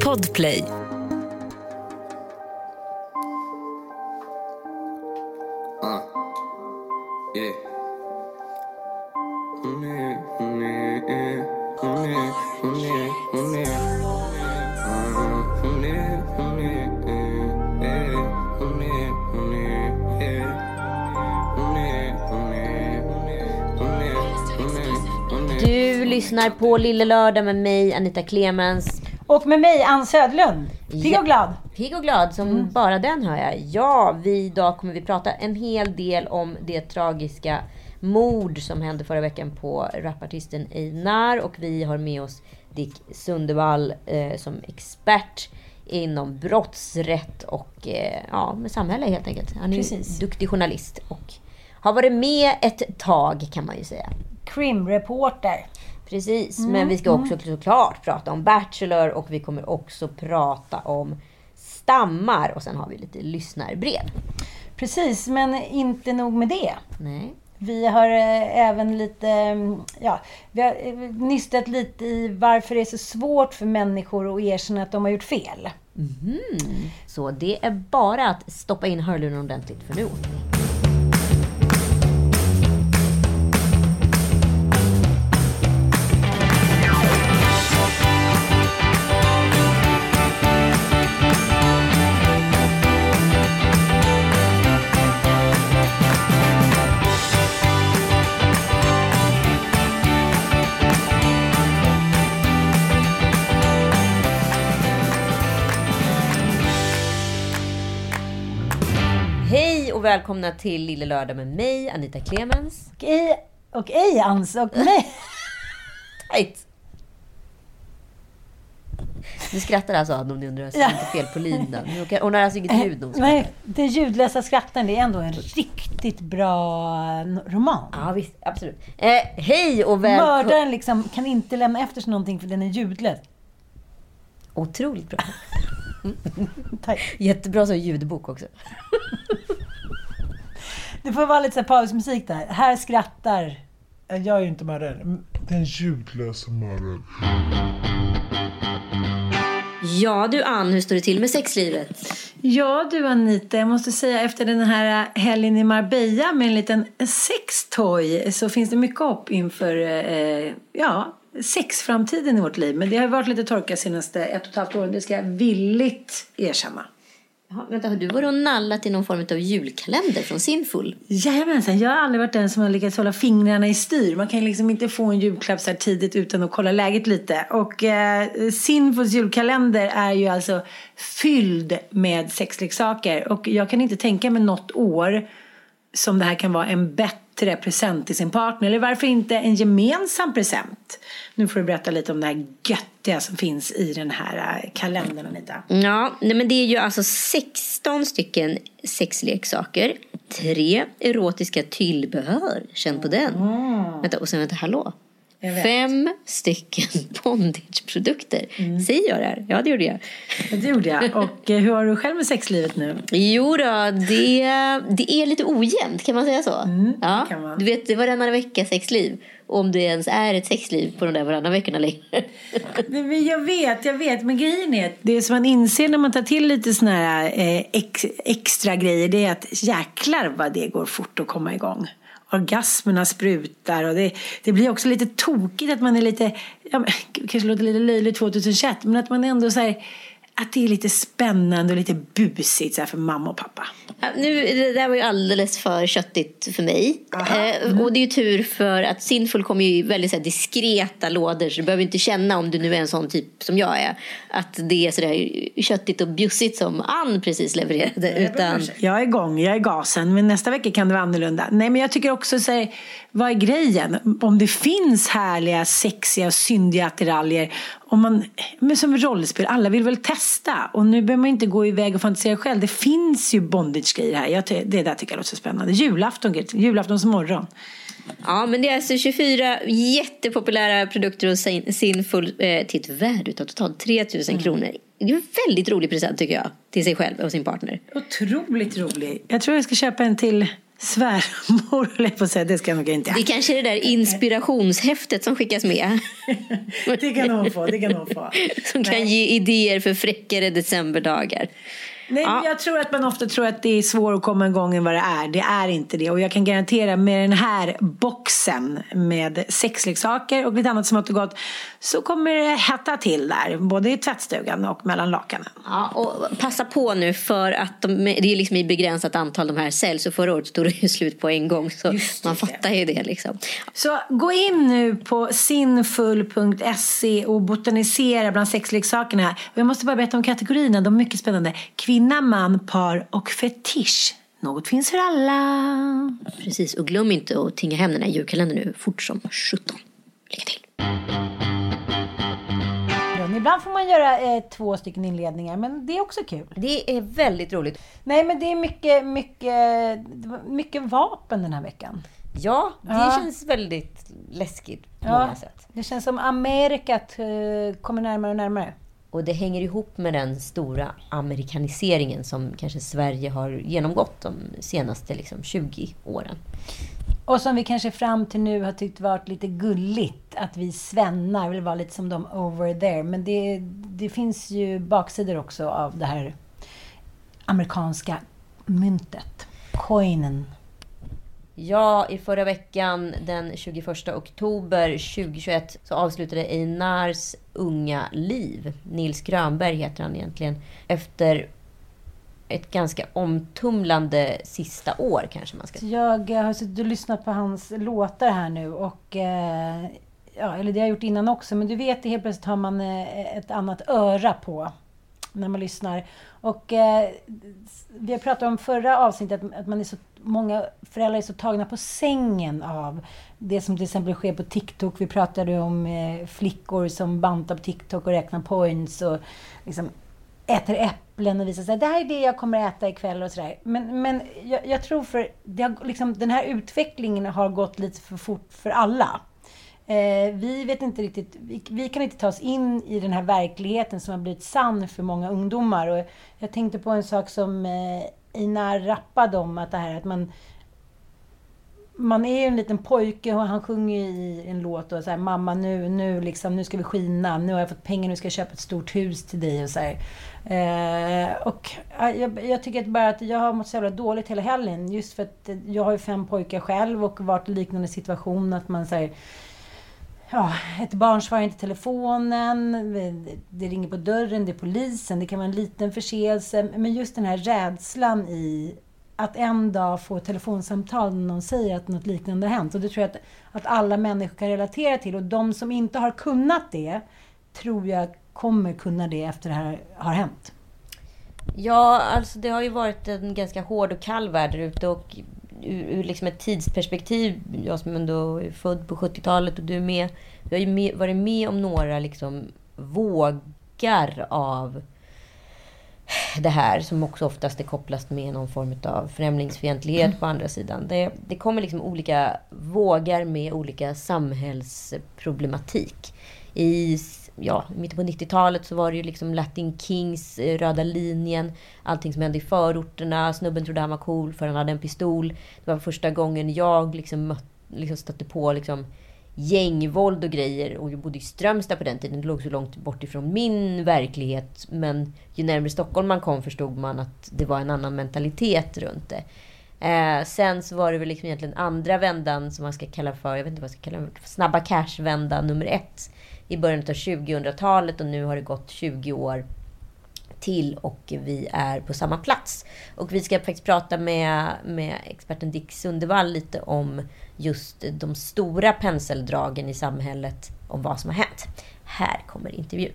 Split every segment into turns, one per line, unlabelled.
Podplay.
Uh.
Yeah. Lyssnar på Lille Lördag med mig, Anita Clemens.
Och med mig, Ann Södlund. Pigg och glad.
Pigg och glad som bara den hör jag. Ja, vi, idag kommer vi prata en hel del om det tragiska mord som hände förra veckan på rapartisten Einar. Och vi har med oss Dick Sundevall eh, som expert inom brottsrätt och eh, ja, med samhälle helt enkelt. Han är ju
Precis.
duktig journalist och har varit med ett tag kan man ju säga.
Krimreporter.
Precis, men vi ska också såklart prata om Bachelor och vi kommer också prata om stammar och sen har vi lite lyssnarbrev.
Precis, men inte nog med det.
Nej.
Vi har eh, även lite, mm, ja, vi har eh, nystat lite i varför det är så svårt för människor att erkänna att de har gjort fel.
Så det är bara att stoppa in hörluren ordentligt för nu åker vi. Och välkomna till Lille Lördag med mig, Anita Clemens.
Och ej, och ej Ans, och mig.
Tajt! Nu skrattar alltså om ni undrar, så det är inte fel på linan. Hon har alltså inget ljud när hon skrattar.
Nej, det ljudlösa skratten, det är ändå en riktigt bra roman.
Ja, visst. Absolut. Eh, hej och välkomna...
Mördaren liksom kan inte lämna efter sig någonting för den är ljudlös.
Otroligt bra.
Tack.
Jättebra som ljudbok också.
Det får vara lite så här pausmusik där. Här skrattar... Jag är ju inte mördare.
Den ljudlösa mördaren.
Ja du Ann, hur står det till med sexlivet?
Ja du Anita, jag måste säga efter den här helgen i Marbella med en liten sextoy så finns det mycket hopp inför eh, ja, sexframtiden i vårt liv. Men det har varit lite torka senaste ett och ett halvt åren, det ska jag villigt erkänna.
Jaha, vänta, har du varit och nallat i någon form av julkalender från Sinful?
Jajamensan, jag har aldrig varit den som har lyckats hålla fingrarna i styr. Man kan ju liksom inte få en julklapp så här tidigt utan att kolla läget lite. Och eh, Sinfuls julkalender är ju alltså fylld med sexleksaker. Och jag kan inte tänka mig något år som det här kan vara en bättre present till sin partner. Eller varför inte en gemensam present? Nu får du berätta lite om det här göttiga som finns i den här eh, kalendern Anita.
Ja, nej, men det är ju alltså 16 stycken sexleksaker. Tre erotiska tillbehör. Känn på den. Vänta, och sen vänta, hallå. Fem stycken bondageprodukter. Säger jag det här? Ja, det gjorde jag.
Ja, Det gjorde jag. Och eh, hur har du själv med sexlivet nu?
Jo då, det, det är lite ojämnt, kan man säga så? ja,
Mm, kan man.
Du vet, det är varannan vecka sexliv. Om det ens är ett sexliv på de där varannan veckorna längre.
Men jag vet, jag vet. Men grejen är att det som man inser när man tar till lite såna här eh, ex, extra grejer det är att jäklar vad det går fort att komma igång orgasmerna sprutar och det, det blir också lite tokigt att man är lite, ja, men, kanske låter lite löjligt 2021, men att man ändå så här, att det är lite spännande och lite busigt så för mamma och pappa.
Nu, det där var ju alldeles för köttigt för mig. Eh, och det är ju tur för att Sinful kommer ju i väldigt så diskreta lådor så du behöver inte känna om du nu är en sån typ som jag är. Att det är sådär köttigt och bjussigt som Ann precis levererade. Utan,
Jag är igång, jag är gasen, men nästa vecka kan det vara annorlunda. Nej, men jag tycker också så här, vad är grejen? Om det finns härliga, sexiga, syndiga attiraljer, om man, men som rollspel, alla vill väl testa? Och nu behöver man inte gå iväg och fantisera själv. Det finns ju bondage-grejer här. Jag, det där tycker jag låter så spännande. Julafton, julaftons morgon.
ja, men det är alltså 24 jättepopulära produkter hos Sin- Sinful eh, till ett värde av totalt 3000 kronor. Det är en väldigt rolig present tycker jag. Till sig själv och sin partner.
Otroligt rolig. Jag tror jag ska köpa en till svärmor, jag på att säga. Det ska jag nog inte.
Det kanske är det där inspirationshäftet som skickas med.
Det kan hon få, det kan hon få.
Som kan ge idéer för fräckare decemberdagar.
Nej,
Ja.
jag tror att man ofta tror att det är svårare att komma igång än vad det är. Det är inte det. Och jag kan garantera med den här boxen med sexleksaker och lite annat smått och gott så kommer det hetta till där. Både i tvättstugan och mellan lakanen.
Ja, och passa på nu för att de, det är liksom i begränsat antal de här säljs. Och förra året stod det ju slut på en gång. Så man fattar ju det liksom.
Så gå in nu på sinfull.se och botanisera bland sexleksakerna. Och jag måste bara berätta om kategorierna, de är mycket spännande. Kvinna, man, par och fetisch. Något finns för alla.
Precis, och glöm inte att tinga hem den här julkalendern nu fort som 17. Lycka till!
Ibland får man göra eh, två stycken inledningar, men det är också kul.
Det är väldigt roligt.
Nej, men det är mycket, mycket, mycket vapen den här veckan.
Ja, det
Ja.
känns väldigt läskigt på
Ja.
många sätt.
Det känns som Amerikat eh, kommer närmare och närmare.
Och det hänger ihop med den stora amerikaniseringen som kanske Sverige har genomgått de senaste liksom, 20 åren.
Och som vi kanske fram till nu har tyckt varit lite gulligt. Att vi svennar vill vara lite som de over there. Men det, det finns ju baksidor också av det här amerikanska myntet. Coinen.
Ja, i förra veckan den 21 oktober 2021 så avslutade Einars unga liv. Nils Grönberg heter han egentligen. Efter ett ganska omtumlande sista år kanske man ska
säga. jag eh, har suttit och lyssnat på hans låtar här nu och eh, ja, eller det har jag gjort innan också, men du vet, helt plötsligt har man eh, ett annat öra på när man lyssnar. Och eh, vi har pratat om förra avsnittet att, att man är så, många föräldrar är så tagna på sängen av det som till exempel sker på TikTok. Vi pratade om eh, flickor som bantar på TikTok och räknar points och liksom äter äpplen och visar sig det här är det jag kommer äta ikväll och sådär. Men, men jag, jag tror för det har, liksom, den här utvecklingen har gått lite för fort för alla. Eh, vi vet inte riktigt, vi, vi kan inte ta oss in i den här verkligheten som har blivit sann för många ungdomar. Och jag tänkte på en sak som eh, Einar rappade om, att det här att man man är ju en liten pojke och han sjunger i en låt och så här, mamma nu, nu liksom, nu ska vi skina, nu har jag fått pengar, nu ska jag köpa ett stort hus till dig och så här. Eh, och jag, jag tycker att bara att jag har mått så jävla dåligt hela helgen just för att jag har ju fem pojkar själv och varit i liknande situation att man säger Ja, ett barn svarar inte i telefonen, det ringer på dörren, det är polisen, det kan vara en liten förseelse. Men just den här rädslan i att en dag få ett telefonsamtal när någon säger att något liknande har hänt. Och det tror jag att, att alla människor kan relatera till. Och de som inte har kunnat det, tror jag kommer kunna det efter det här har hänt.
Ja, alltså det har ju varit en ganska hård och kall värld där ute och ur, ur liksom ett tidsperspektiv, jag som ändå är född på 70-talet och du är med, vi har ju med, varit med om några liksom vågar av det här som också oftast är kopplat med någon form av främlingsfientlighet på andra sidan. Det, det kommer liksom olika vågar med olika samhällsproblematik. I ja, mitten på 90-talet så var det ju liksom Latin Kings, eh, Röda linjen, allting som hände i förorterna. Snubben trodde han var cool för han hade en pistol. Det var första gången jag liksom, mött, liksom stötte på liksom gängvåld och grejer. Och jag bodde i Strömstad på den tiden. Det låg så långt bort ifrån min verklighet. Men ju närmare Stockholm man kom förstod man att det var en annan mentalitet runt det. Eh, sen så var det väl liksom egentligen andra vändan som man ska kalla för, jag vet inte vad jag ska kalla det, snabba cash-vända nummer ett i början av 2000-talet och nu har det gått 20 år till och vi är på samma plats. Och vi ska faktiskt prata med, med experten Dick Sundevall lite om just de stora penseldragen i samhället, om vad som har hänt. Här kommer intervjun.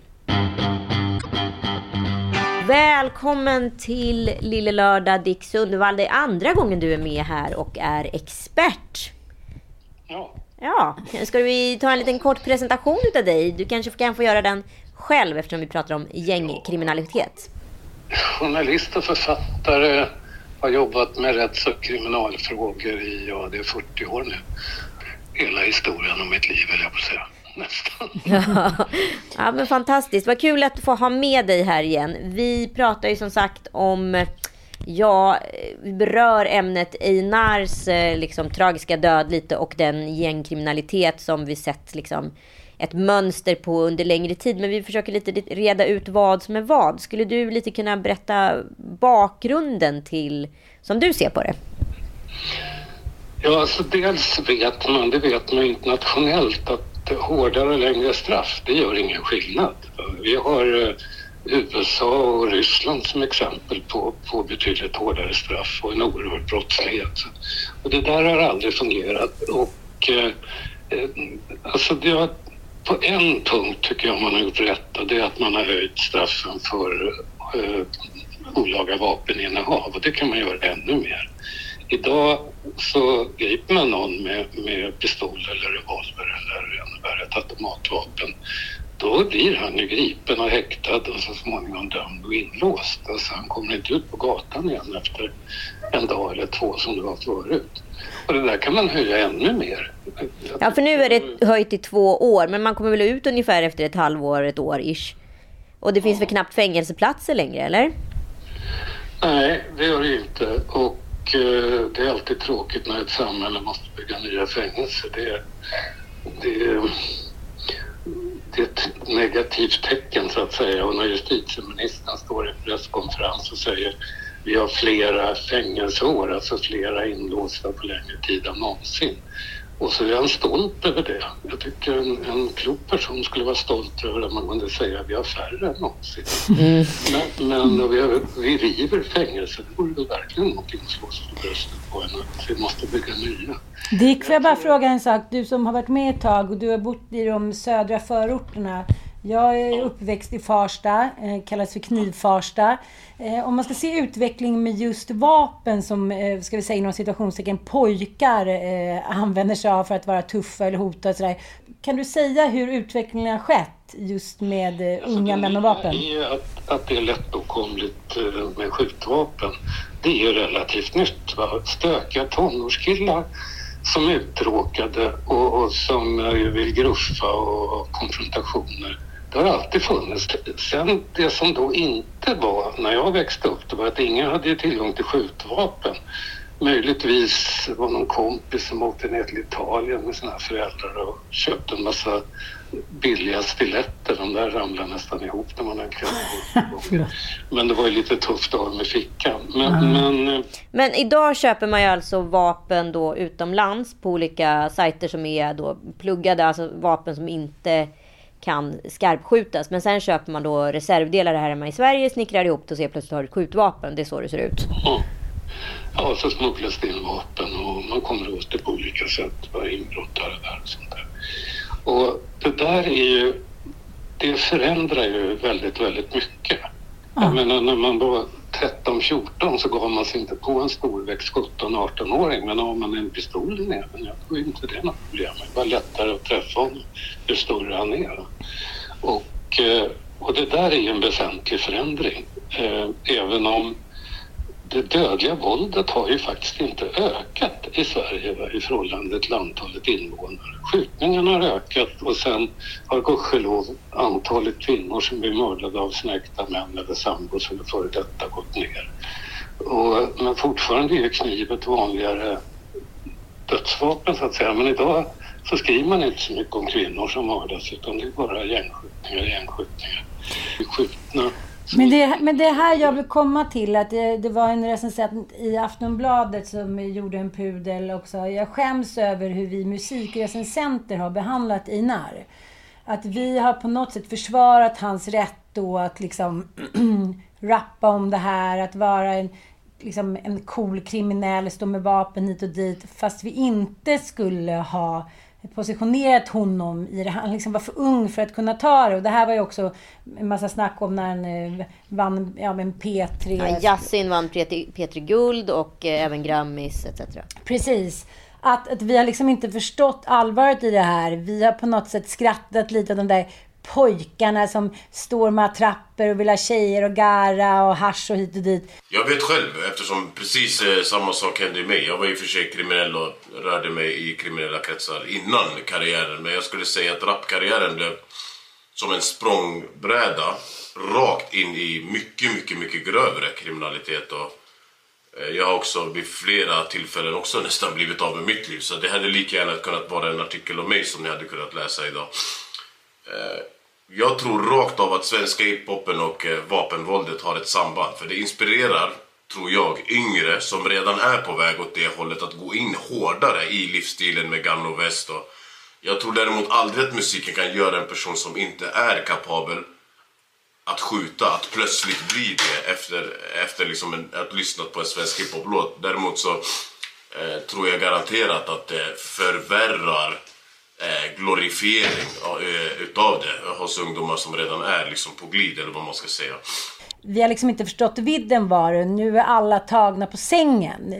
Välkommen till Lille Lördag, Dick Sundevall. Det är andra gången du är med här och är expert.
Ja.
Ja, ska vi ta en liten kort presentation utav dig? Du kanske kan få göra den själv eftersom vi pratar om gängkriminalitet.
Journalist och författare har jobbat med rätts och kriminalfrågor i, ja det är 40 år nu. Hela historien om mitt liv höll jag på säga. Nästan.
Ja. ja, men fantastiskt. Vad kul att få ha med dig här igen. Vi pratar ju som sagt om Ja, eh, vi berör ämnet Einars eh, liksom, tragiska död lite och den gängkriminalitet som vi sett liksom, ett mönster på under längre tid. Men vi försöker lite reda ut vad som är vad. Skulle du lite kunna berätta bakgrunden till, som du ser på det?
Ja, alltså dels vet man, det vet man internationellt, att hårdare och längre straff, det gör ingen skillnad. Vi har eh, USA och Ryssland som exempel på, på betydligt hårdare straff och en oerhörd brottslighet. Och det där har aldrig fungerat. Och, eh, eh, alltså det har, på en punkt tycker jag man har gjort rätt och det är att man har höjt straffen för eh, olaga vapeninnehav och det kan man göra ännu mer. Idag så griper man någon med, med pistol eller revolver eller ännu värre ett automatvapen då blir han ju gripen och häktad och så småningom dömd och inlåst. Alltså han kommer inte ut på gatan igen efter en dag eller två som det var förut. Och det där kan man höja ännu mer.
Ja, för nu är det höjt i två år, men man kommer väl ut ungefär efter ett halvår, ett år ish. Och det finns ja. väl knappt fängelseplatser längre, eller?
Nej, det gör det inte. Och eh, det är alltid tråkigt när ett samhälle måste bygga nya fängelser. Det, det ett negativt tecken så att säga och när justitieministern står i presskonferens och säger vi har flera fängelseår, alltså flera inlåsta på längre tid än någonsin. Och så är han stolt över det. Jag tycker en, en klok person skulle vara stolt över att man kunde säga att vi har färre än någonsin. Mm. Men, men vi, har, vi river fängelser, det vore väl verkligen någonting att slå sig för bröstet på än att vi måste bygga nya.
Dick, får jag bara fråga en sak? Du som har varit med ett tag och du har bott i de södra förorterna. Jag är uppväxt i Farsta, eh, kallas för Knivfarsta. Eh, om man ska se utveckling med just vapen som, eh, ska vi säga inom situationstecken, pojkar använder sig av för att vara tuffa eller hota och sådär. Kan du säga hur utvecklingen har skett just med alltså, unga män och vapen?
Att, att det är lättåtkomligt med skjutvapen, det är ju relativt nytt. Va? Stökiga tonårskillar som är uttråkade och, och som vill gruffa och, och konfrontationer det har alltid funnits. Sen det som då inte var när jag växte upp, det var att ingen hade tillgång till skjutvapen. Möjligtvis var någon kompis som åkte ner till Italien med sina föräldrar och köpte en massa billiga stiletter. De där ramlar nästan ihop när man kväll. Men det var ju lite tufft att ha med fickan. Men, mm. men,
men idag köper man ju alltså vapen då utomlands på olika sajter som är då pluggade, alltså vapen som inte kan skarpskjutas. Men sen köper man då reservdelar här hemma i Sverige, snickrar ihop det och ser plötsligt har ett skjutvapen. Det är så det ser ut.
Ja, ja så smugglas det in vapen och man kommer åt det på olika sätt. Bara inbrott här och där och sånt där. Och det där är ju, det förändrar ju väldigt, väldigt mycket. Ja. Jag menar när man var 13-14 så gav man sig inte på en storväxt 17-18-åring men har man en pistol i näven, ja, då är inte det något problem. Det var lättare att träffa honom ju större han är. Och, eh, och det där är ju en väsentlig förändring. Eh, även om det dödliga våldet har ju faktiskt inte ökat i Sverige i förhållande till antalet invånare. Skjutningarna har ökat och sen har gudskelov antalet kvinnor som blir mördade av sina äkta män eller sambos eller före detta gått ner. Och, men fortfarande är kniv ett vanligare dödsvapen så att säga. Men idag så skriver man inte så mycket om kvinnor som mördas utan det är bara gängskjutningar, gängskjutningar. Skjutna
men det, men det här jag vill komma till, att det, det var en recensent i Aftonbladet som gjorde en pudel också. Jag skäms över hur vi musikrecensenter har behandlat Einar. Att vi har på något sätt försvarat hans rätt då att liksom rappa om det här, att vara en, liksom en cool kriminell, stå med vapen hit och dit, fast vi inte skulle ha positionerat honom i det. Han liksom var för ung för att kunna ta det. Och det här var ju också en massa snack om när han eh, vann ja, men P3.
Ja, Yasin vann P3 Guld och eh, även Grammis etc.
Precis. Att, att vi har liksom inte förstått allvaret i det här. Vi har på något sätt skrattat lite åt de där pojkarna som står med attrapper och vill ha tjejer och gara och hash och hit och dit.
Jag vet själv eftersom precis eh, samma sak hände mig. Jag var i och för sig kriminell och rörde mig i kriminella kretsar innan karriären. Men jag skulle säga att rapkarriären blev som en språngbräda rakt in i mycket, mycket, mycket grövre kriminalitet. Och eh, jag har också vid flera tillfällen också nästan blivit av med mitt liv. Så det hade lika gärna kunnat vara en artikel om mig som ni hade kunnat läsa idag. Eh, jag tror rakt av att svenska hiphopen och eh, vapenvåldet har ett samband. För det inspirerar, tror jag, yngre som redan är på väg åt det hållet att gå in hårdare i livsstilen med gun och väst. Och jag tror däremot aldrig att musiken kan göra en person som inte är kapabel att skjuta, att plötsligt bli det efter, efter liksom en, att lyssnat på en svensk hiphop-låt. Däremot så eh, tror jag garanterat att det förvärrar glorifiering eh, utav det hos ungdomar som redan är liksom på glid eller vad man ska säga.
Vi har liksom inte förstått vidden var det. Nu är alla tagna på sängen.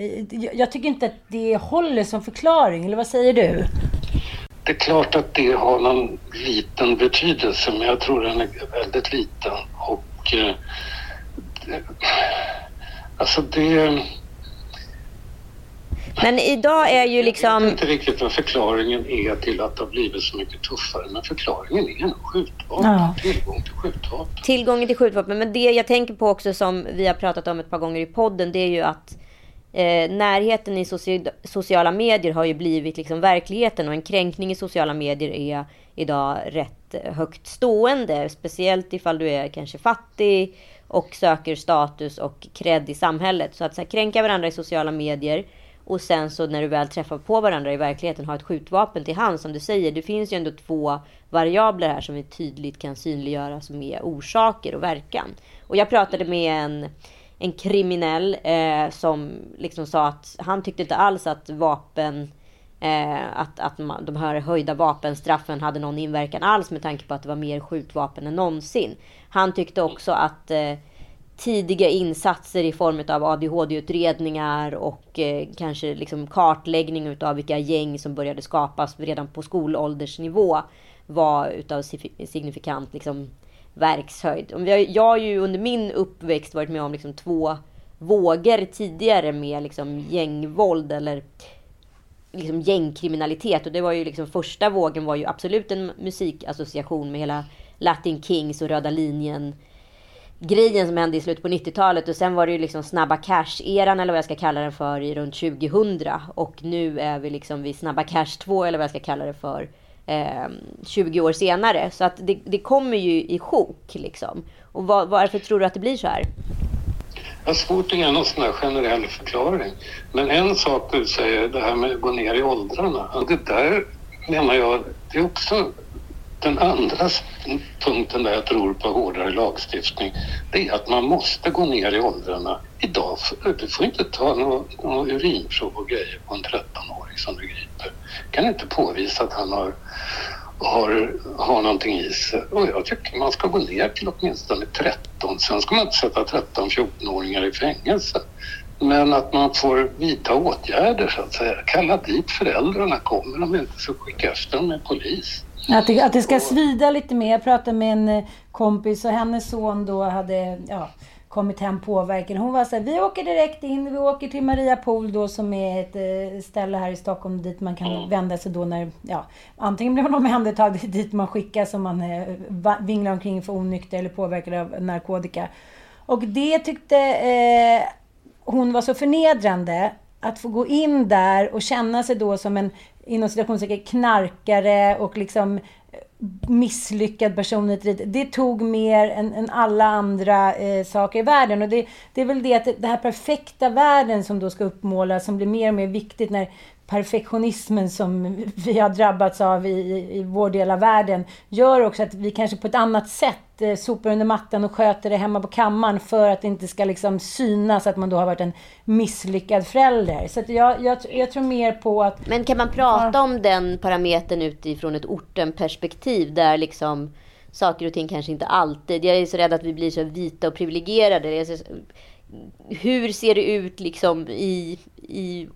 Jag tycker inte att det håller som förklaring, eller vad säger du?
Det är klart att det har någon liten betydelse, men jag tror den är väldigt liten. Och eh, det, alltså det
men idag är ju liksom... Jag
vet inte riktigt vad förklaringen är till att det har blivit så mycket tuffare. Men förklaringen är nog skjutvapen. Ja. Tillgång till skjutvapen.
Tillgången till skjutvapen. Men det jag tänker på också som vi har pratat om ett par gånger i podden. Det är ju att eh, närheten i soci sociala medier har ju blivit liksom verkligheten. Och en kränkning i sociala medier är idag rätt högt stående. Speciellt ifall du är kanske fattig och söker status och cred i samhället. Så att så här, kränka varandra i sociala medier och sen så när du väl träffar på varandra i verkligheten har ett skjutvapen till hand som du säger. Det finns ju ändå två variabler här som vi tydligt kan synliggöra som är orsaker och verkan. Och jag pratade med en, en kriminell eh, som liksom sa att han tyckte inte alls att vapen Eh, att att man, de här höjda vapenstraffen hade någon inverkan alls med tanke på att det var mer skjutvapen än någonsin. Han tyckte också att eh, tidiga insatser i form av ADHD-utredningar och eh, kanske liksom kartläggning av vilka gäng som började skapas redan på skolåldersnivå var utav signifikant liksom, verkshöjd. Jag har ju under min uppväxt varit med om liksom två vågor tidigare med liksom gängvåld eller liksom gängkriminalitet. Och det var ju liksom första vågen var ju absolut en musikassociation med hela Latin Kings och Röda linjen grejen som hände i slutet på 90-talet och sen var det ju liksom snabba cash-eran eller vad jag ska kalla den för i runt 2000 och nu är vi liksom vid snabba cash 2 eller vad jag ska kalla det för eh, 20 år senare. Så att det, det kommer ju i sjok liksom. Och var, varför tror du att det blir så här?
Jag har svårt att ge någon sån här generell förklaring. Men en sak du säger, det här med att gå ner i åldrarna. Det där menar jag, det är också den andra punkten där jag tror på hårdare lagstiftning, det är att man måste gå ner i åldrarna. Idag, du får inte ta några nå urinprov och grejer på en 13-åring som du griper. kan inte påvisa att han har, har, har någonting i sig. Och jag tycker man ska gå ner till åtminstone 13. Sen ska man inte sätta 13-14-åringar i fängelse. Men att man får vidta åtgärder så att säga. Kalla dit föräldrarna. Kommer de inte så skicka efter dem med polis.
Att det, att det ska svida lite mer. Jag pratade med en eh, kompis och hennes son då hade ja, kommit hem påverkad. Hon var så här, vi åker direkt in, vi åker till Maria Pool då som är ett eh, ställe här i Stockholm dit man kan mm. vända sig då när, ja, antingen blir man omhändertagen dit man skickas om man eh, vinglar omkring för onykter eller påverkad av narkotika. Och det tyckte eh, hon var så förnedrande att få gå in där och känna sig då som en inom citationstecken knarkare och liksom eh, misslyckad person Det tog mer än, än alla andra eh, saker i världen. Och det, det är väl det att det här perfekta världen som då ska uppmålas som blir mer och mer viktigt när perfektionismen som vi har drabbats av i, i, vår del av världen gör också att vi kanske på ett annat sätt eh, sopar under mattan och sköter det hemma på kammaren för att det inte ska liksom synas att man då har varit en misslyckad förälder. Så jag, jag, jag tror mer på att...
Men kan man prata ja. om den parametern utifrån ett ortenperspektiv där liksom saker och ting kanske inte alltid... Jag är så rädd att vi blir så vita och privilegierade. Hur ser det ut liksom i, i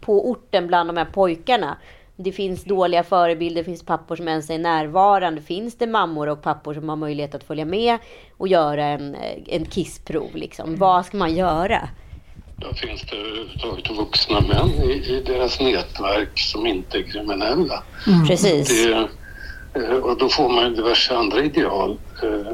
på orten bland de här pojkarna. Det finns dåliga förebilder, det finns pappor som ens är närvarande. Finns det mammor och pappor som har möjlighet att följa med och göra en, en kissprov? Liksom? Vad ska man göra?
Då finns det överhuvudtaget vuxna män i, i, deras nätverk som inte är kriminella.
Mm. Precis.
Det, eh, och då får man diverse andra ideal. Eh,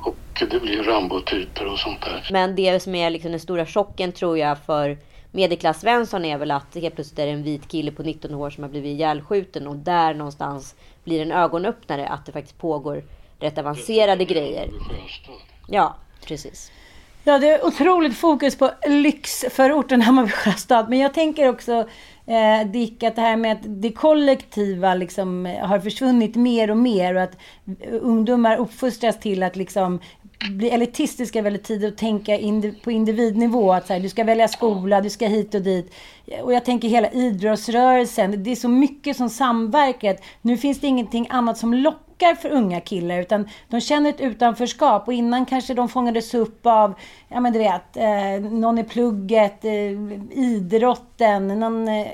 och det blir Rambo-typer och sånt där.
Men det som är liksom den stora chocken tror jag för medelklass Svensson är väl att helt plötsligt är det en vit kille på 19 år som har blivit ihjälskjuten och där någonstans blir en ögonöppnare att det faktiskt pågår rätt avancerade grejer. Ja, precis.
Ja, det är otroligt fokus på lyxförorten Hammarby Sjöstad. Men jag tänker också, eh, Dick, att det här med att det kollektiva liksom har försvunnit mer och mer och att ungdomar uppfostras till att liksom bli elitistiska väldigt tidigt och tänka på individnivå. Att så här, du ska välja skola, du ska hit och dit. Och jag tänker hela idrottsrörelsen. Det är så mycket som samverkar. Nu finns det ingenting annat som lockar för unga killar. Utan de känner ett utanförskap. Och innan kanske de fångades upp av, ja men du vet, eh, någon i plugget, eh, idrotten, någon, eh,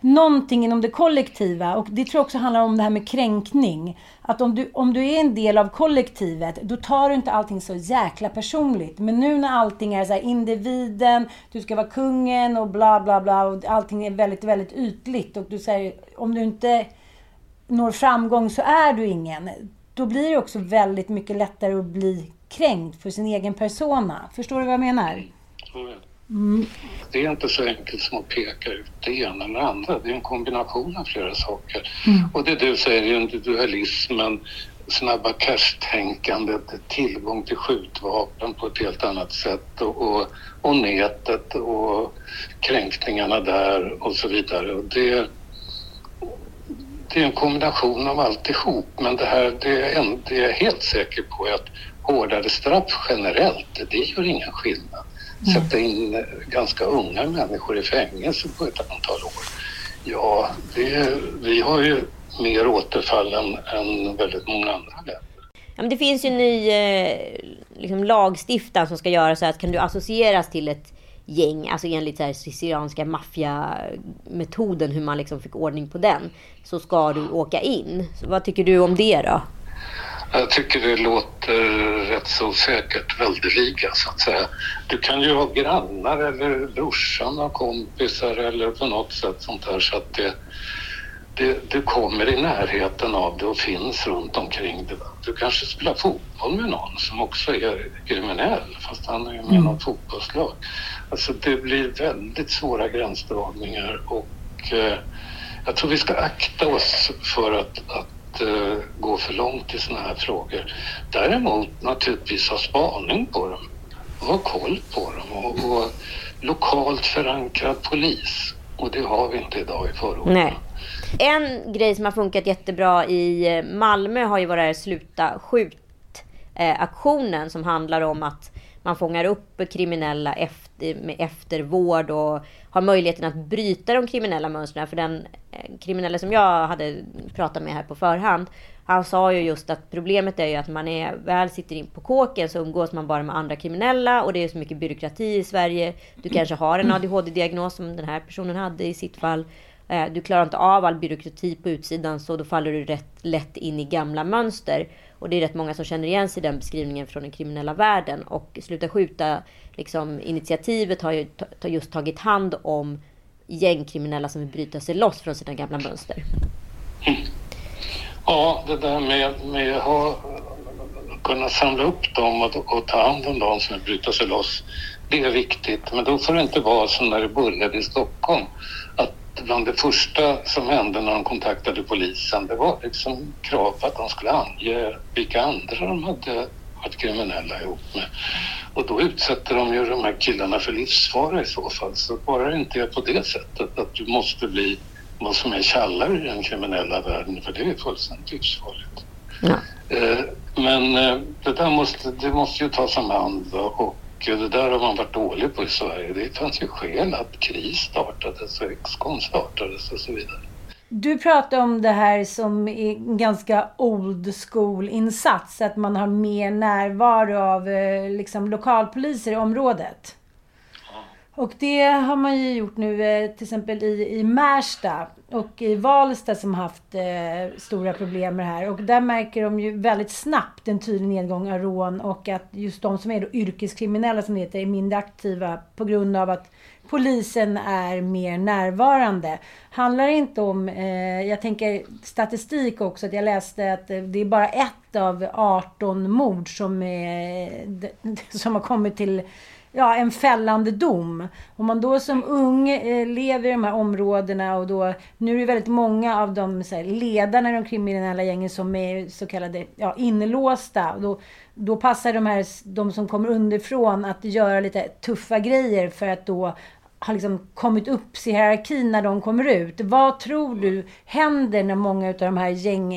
någonting inom det kollektiva. Och det tror jag också handlar om det här med kränkning att om du, om du är en del av kollektivet, då tar du inte allting så jäkla personligt. Men nu när allting är så individen, du ska vara kungen och bla bla bla och allting är väldigt, väldigt ytligt och du säger om du inte når framgång så är du ingen. Då blir det också väldigt mycket lättare att bli kränkt för sin egen persona. Förstår du vad jag menar?
Mm. Det är inte så enkelt som att peka ut det ena eller andra. Det är en kombination av flera saker. Mm. Och det du säger, individualismen, snabba cash-tänkandet, tillgång till skjutvapen på ett helt annat sätt och, och, och nätet och kränkningarna där och så vidare. Och det, det är en kombination av alltihop men det här, det är, en, det är jag helt säker på att hårdare straff generellt, det gör ingen skillnad. Mm. sätta in ganska unga människor i fängelse på ett antal år. Ja, det, vi har ju mer återfall än, än väldigt många andra länder.
Ja, men det finns ju en ny eh, liksom, lagstiftning som ska göra så att kan du associeras till ett gäng, alltså enligt så här sicilianska maffiametoden, hur man liksom fick ordning på den, så ska du åka in. Så vad tycker du om det då?
Jag tycker det låter rätt så säkert väldeliga så att säga. Du kan ju ha grannar eller brorsan och kompisar eller på något sätt sånt här så att det, det, du kommer i närheten av det och finns runt omkring det. Du kanske spelar fotboll med någon som också är kriminell fast han är med i mm. något fotbollslag. Alltså det blir väldigt svåra gränsdragningar och eh, jag tror vi ska akta oss för att, att eh, gå för långt i sådana här frågor. Däremot naturligtvis ha spaning på dem och ha koll på dem och, och lokalt förankrad polis. Och det har vi inte idag i förorten.
Nej. En grej som har funkat jättebra i eh, Malmö har ju varit Sluta skjut-aktionen eh, som handlar om att man fångar upp kriminella efter, med eftervård och har möjligheten att bryta de kriminella mönstren. För den eh, kriminelle som jag hade pratat med här på förhand, han sa ju just att problemet är ju att man är, väl sitter in på kåken så umgås man bara med andra kriminella och det är så mycket byråkrati i Sverige. Du kanske har en ADHD-diagnos som den här personen hade i sitt fall. Eh, du klarar inte av all byråkrati på utsidan så då faller du rätt lätt in i gamla mönster. Och det är rätt många som känner igen sig i den beskrivningen från den kriminella världen. Och Sluta skjuta, liksom, initiativet har ju just tagit hand om gängkriminella som vill bryta sig loss från sina gamla mönster.
Ja, det där med, med att kunna samla upp dem och, och, ta hand om dem som vill bryta sig loss, det är viktigt. Men då får det inte vara som när det började i Stockholm, att bland det första som hände när de kontaktade polisen det var liksom krav på att de skulle ange vilka andra de hade varit kriminella ihop med. Och då utsätter de ju de här killarna för livsfara i så fall. Så bara det inte är på det sättet att du måste bli vad som är tjallare i den kriminella världen för det är fullständigt livsfarligt.
Ja.
Eh, Men eh, det där måste, det måste ju tas om hand och det där har man varit dålig på i Sverige. Det fanns ju skäl att KRIS startades och Excon startades och så vidare.
Du pratar om det här som är en ganska old school insats. Att man har mer närvaro av eh, liksom, lokalpoliser i området. Och det har man ju gjort nu eh, till exempel i, i Märsta och i Valsta som haft eh, stora problem med det här. Och där märker de ju väldigt snabbt en tydlig nedgång av rån och att just de som är då yrkeskriminella som det heter är mindre aktiva på grund av att polisen är mer närvarande. Handlar det inte om, eh, jag tänker statistik också, att jag läste att eh, det är bara ett av 18 mord som, eh, är, som har kommit till ja, en fällande dom. Om man då som ung eh, lever i de här områdena och då, nu är det väldigt många av de här, ledarna i de kriminella gängen som är så kallade ja, inlåsta. Då, då passar de här, de som kommer underifrån att göra lite tuffa grejer för att då har liksom kommit upp i hierarkin när de kommer ut. Vad tror du händer när många av de här gäng,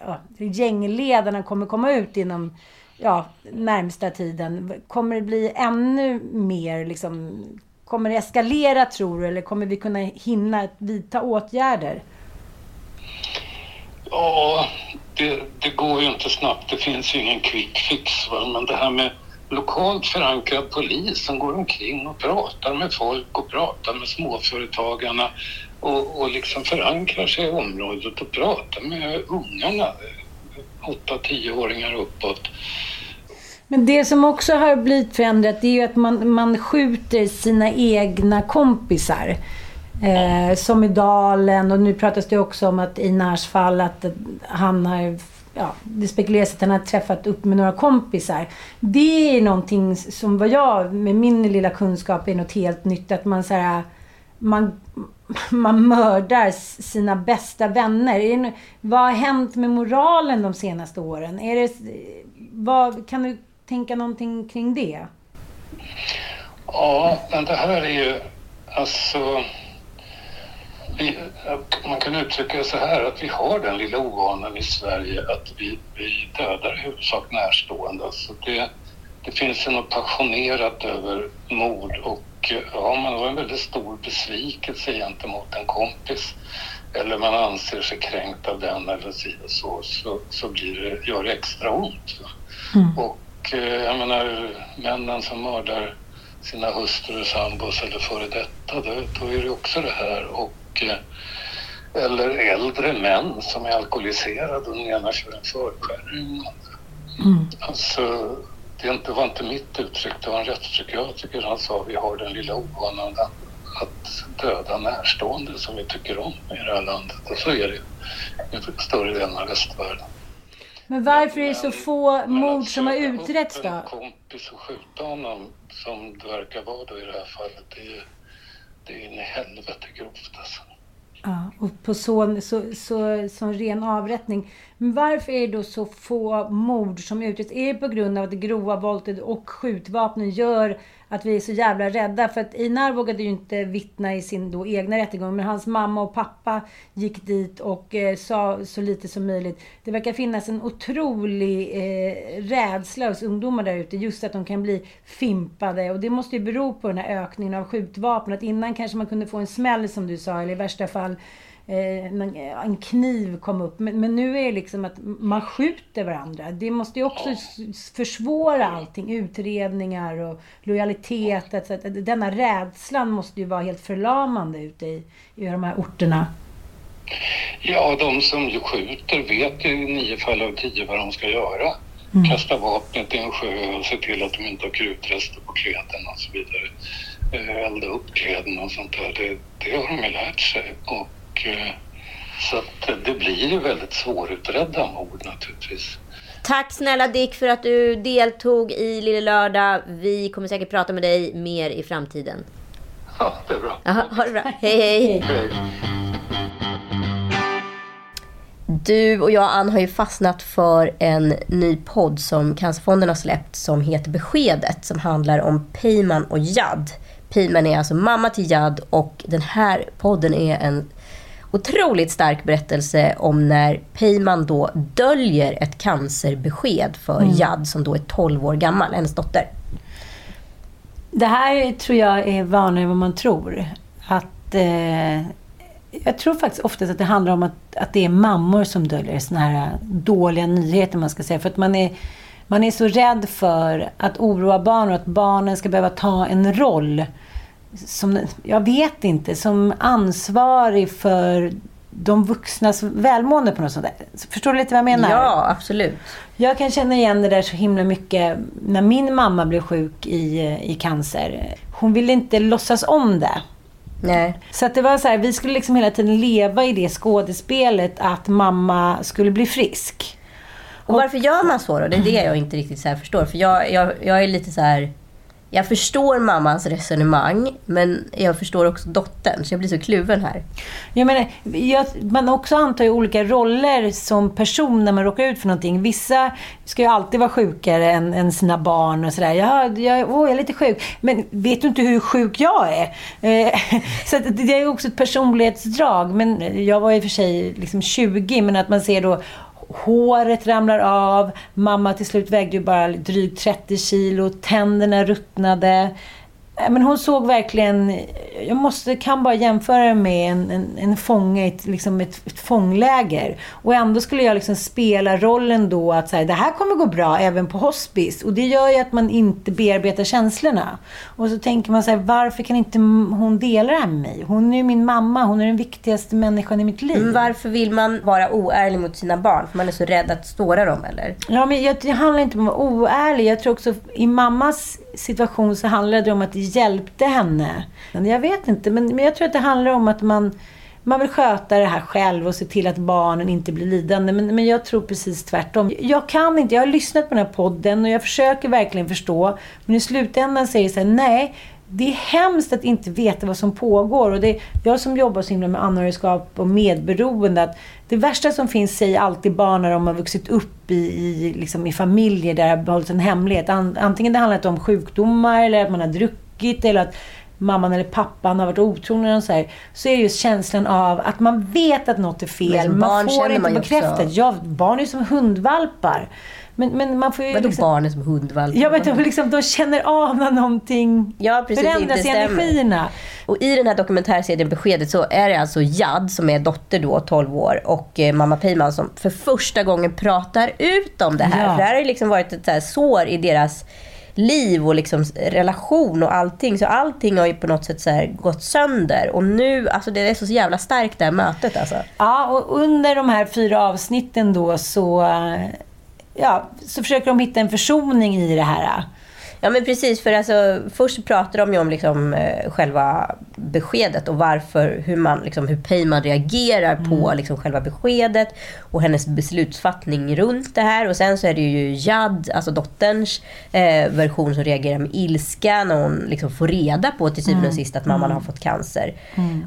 ja, gängledarna kommer komma ut inom ja, närmsta tiden? Kommer det bli ännu mer liksom, Kommer det eskalera tror du eller kommer vi kunna hinna vidta åtgärder?
Ja, det, det går ju inte snabbt. Det finns ju ingen quick fix. Va? Men det här med lokalt förankrad polis som går omkring och pratar med folk och pratar med småföretagarna och, och liksom förankrar sig i området och pratar med ungarna, 8-10-åringar uppåt.
Men det som också har blivit förändrat det är ju att man, man skjuter sina egna kompisar. Eh, som i Dalen och nu pratas det också om att i Nars fall att han har ja, det spekuleras att han har träffat upp med några kompisar. Det är någonting som vad jag med min lilla kunskap är något helt nytt. Att man så här, man, man mördar sina bästa vänner. Det, vad har hänt med moralen de senaste åren? Är det, vad, kan du tänka någonting kring det?
Ja, men det här är ju alltså vi, man kan uttrycka det så här att vi har den lilla ovanan i Sverige att vi, vi dödar i huvudsak närstående. Alltså det, det finns något passionerat över mord och ja, man har en väldigt stor besvikelse gentemot en kompis eller man anser sig kränkt av den eller så, så, så blir det, gör det extra ont. Mm. Och eh, jag menar, männen som mördar sina hustrur, sambos eller före detta, då, då är det också det här. Och eller äldre män som är alkoholiserade och den ena kör en förskärring. Mm. Alltså, det inte, var inte mitt uttryck, det var en rättspsykiatriker. Han sa vi har den lilla ovanan att döda närstående som vi tycker om i det här landet. Och så är det i större delen av västvärlden.
Men varför är det så få mord som har utretts då?
en kompis och skjuta honom som det verkar vara då i det här fallet. Det är, det är in i helvete grovt alltså.
Ja, och på så, så, så, så ren avrättning. Men varför är det då så få mord som utreds? Är det på grund av att det grova våldet och skjutvapnen gör att vi är så jävla rädda? För att Einar vågade ju inte vittna i sin då egna rättegång. Men hans mamma och pappa gick dit och eh, sa så lite som möjligt. Det verkar finnas en otrolig eh, rädsla hos ungdomar där ute. Just att de kan bli fimpade. Och det måste ju bero på den här ökningen av skjutvapen. Att innan kanske man kunde få en smäll som du sa. Eller i värsta fall en kniv kom upp. Men, nu är det liksom att man skjuter varandra. Det måste ju också försvåra allting. Utredningar och lojalitet. Att, denna rädslan måste ju vara helt förlamande ute i, i de här orterna.
Ja, de som skjuter vet i nio fall av tio vad de ska göra. Mm. Kasta vapnet i en sjö och se till att de inte har krutrester på kläderna och så vidare. Eh, elda upp kläderna och sånt där. Det, det har de ju lärt sig. Och Eh, så att det blir ju väldigt svårutredda mord naturligtvis.
Tack snälla Dick för att du deltog i Lille Lördag. Vi kommer säkert prata med dig mer i framtiden.
Ja, det är bra.
Aha, ha det bra. Hej, hej.
Hej.
Du och jag, Ann, har ju fastnat för en ny podd som Cancerfonden har släppt som heter Beskedet som handlar om Peyman och Jad. Peyman är alltså mamma till Jad och den här podden är en otroligt stark berättelse om när Peyman då döljer ett cancerbesked för Jad som då är 12 år gammal, hennes dotter.
Det här tror jag är vanligare än vad man tror. Att, eh, jag tror faktiskt oftast att det handlar om att, att det är mammor som döljer såna här dåliga nyheter, man ska säga. För att man är, man är så rädd för att oroa barn och att barnen ska behöva ta en roll som, jag vet inte, som ansvarig för de vuxnas välmående på något sånt där. Förstår du lite vad jag menar?
Ja, absolut.
Jag kan känna igen det där så himla mycket när min mamma blev sjuk i, i cancer. Hon ville inte låtsas om det.
Nej.
Så att det var så här, vi skulle liksom hela tiden leva i det skådespelet att mamma skulle bli frisk.
Och varför gör man så då? Det är det jag inte riktigt så här förstår. För jag, jag, jag är lite så här... Jag förstår mammans resonemang, men jag förstår också dottern. Så jag blir så kluven här.
Jag menar, jag, man också antar ju olika roller som person när man råkar ut för någonting. Vissa ska ju alltid vara sjukare än, än sina barn och sådär. Jag, jag, åh, jag är lite sjuk. Men vet du inte hur sjuk jag är? Eh, så att det är också ett personlighetsdrag. Men jag var i och för sig liksom 20, men att man ser då Håret ramlar av, mamma till slut vägde ju bara drygt 30 kilo, tänderna ruttnade. Eh, Men hon såg verkligen, jag måste, kan bara jämföra med en, en, en fånge i ett, liksom ett, ett fångläger. Och ändå skulle jag liksom spela rollen då att så här, det här kommer gå bra även på hospice. Och det gör ju att man inte bearbetar känslorna. Och så tänker man så här, varför kan inte hon dela det här med mig? Hon är ju min mamma, hon är den viktigaste människan i mitt liv.
Men varför vill man vara oärlig mot sina barn? För man är så rädd att såra dem, eller?
Ja, men jag, det handlar inte om att vara oärlig. Jag tror också i mammas situation så handlade det om att hjälpte henne. Jag vet inte, men, men jag tror att det handlar om att man, man vill sköta det här själv och se till att barnen inte blir lidande. Men, men jag tror precis tvärtom. Jag kan inte, jag har lyssnat på den här podden och jag försöker verkligen förstå. Men i slutändan säger jag så här, nej. Det är hemskt att inte veta vad som pågår. Och det, jag som jobbar så himla med anhörigskap och medberoende, att det värsta som finns säger alltid barn när de har vuxit upp i, i, liksom i familjer där det har behållits en hemlighet. An, antingen det handlar om sjukdomar eller att man har druckit eller att mamman eller pappan har varit otrogen och så här, så är just känslan av att man vet att något är fel.
Men
men man får inte
man
bekräftat. Ja, barn är som hundvalpar. Men, men man får ju
Vadå
liksom...
barn som hundvalpar?
Jag vet inte, liksom, de känner av när någonting
Ja, precis,
förändras i energierna.
Och i den här dokumentärserien Beskedet så är det alltså Jad som är dotter då, 12 år, och eh, mamma Peyman som för första gången pratar ut om det här.
Ja.
För det här har ju liksom varit ett så här sår i deras liv och liksom relation och allting. Så allting har ju på något sätt så här gått sönder. Och nu, alltså det är så jävla starkt det här mötet alltså.
Ja, och under de här fyra avsnitten då så, ja, så försöker de hitta en försoning i det här.
Ja men precis, för alltså, först pratar de ju om liksom, eh, själva beskedet och varför, hur, man, liksom, hur Peyman reagerar på liksom, själva beskedet och hennes beslutsfattning runt det här. Och sen så är det ju Jad, alltså dotterns eh, version som reagerar med ilska när hon liksom, får reda på till syvende och sist att mamman har fått cancer.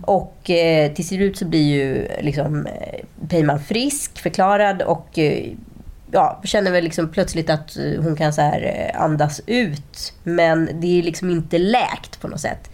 Och eh, till slut så blir ju liksom, eh, Peyman frisk, förklarad och eh, ja, känner väl liksom plötsligt att eh, hon kan så här eh, andas ut. Men det är liksom inte läkt på något sätt.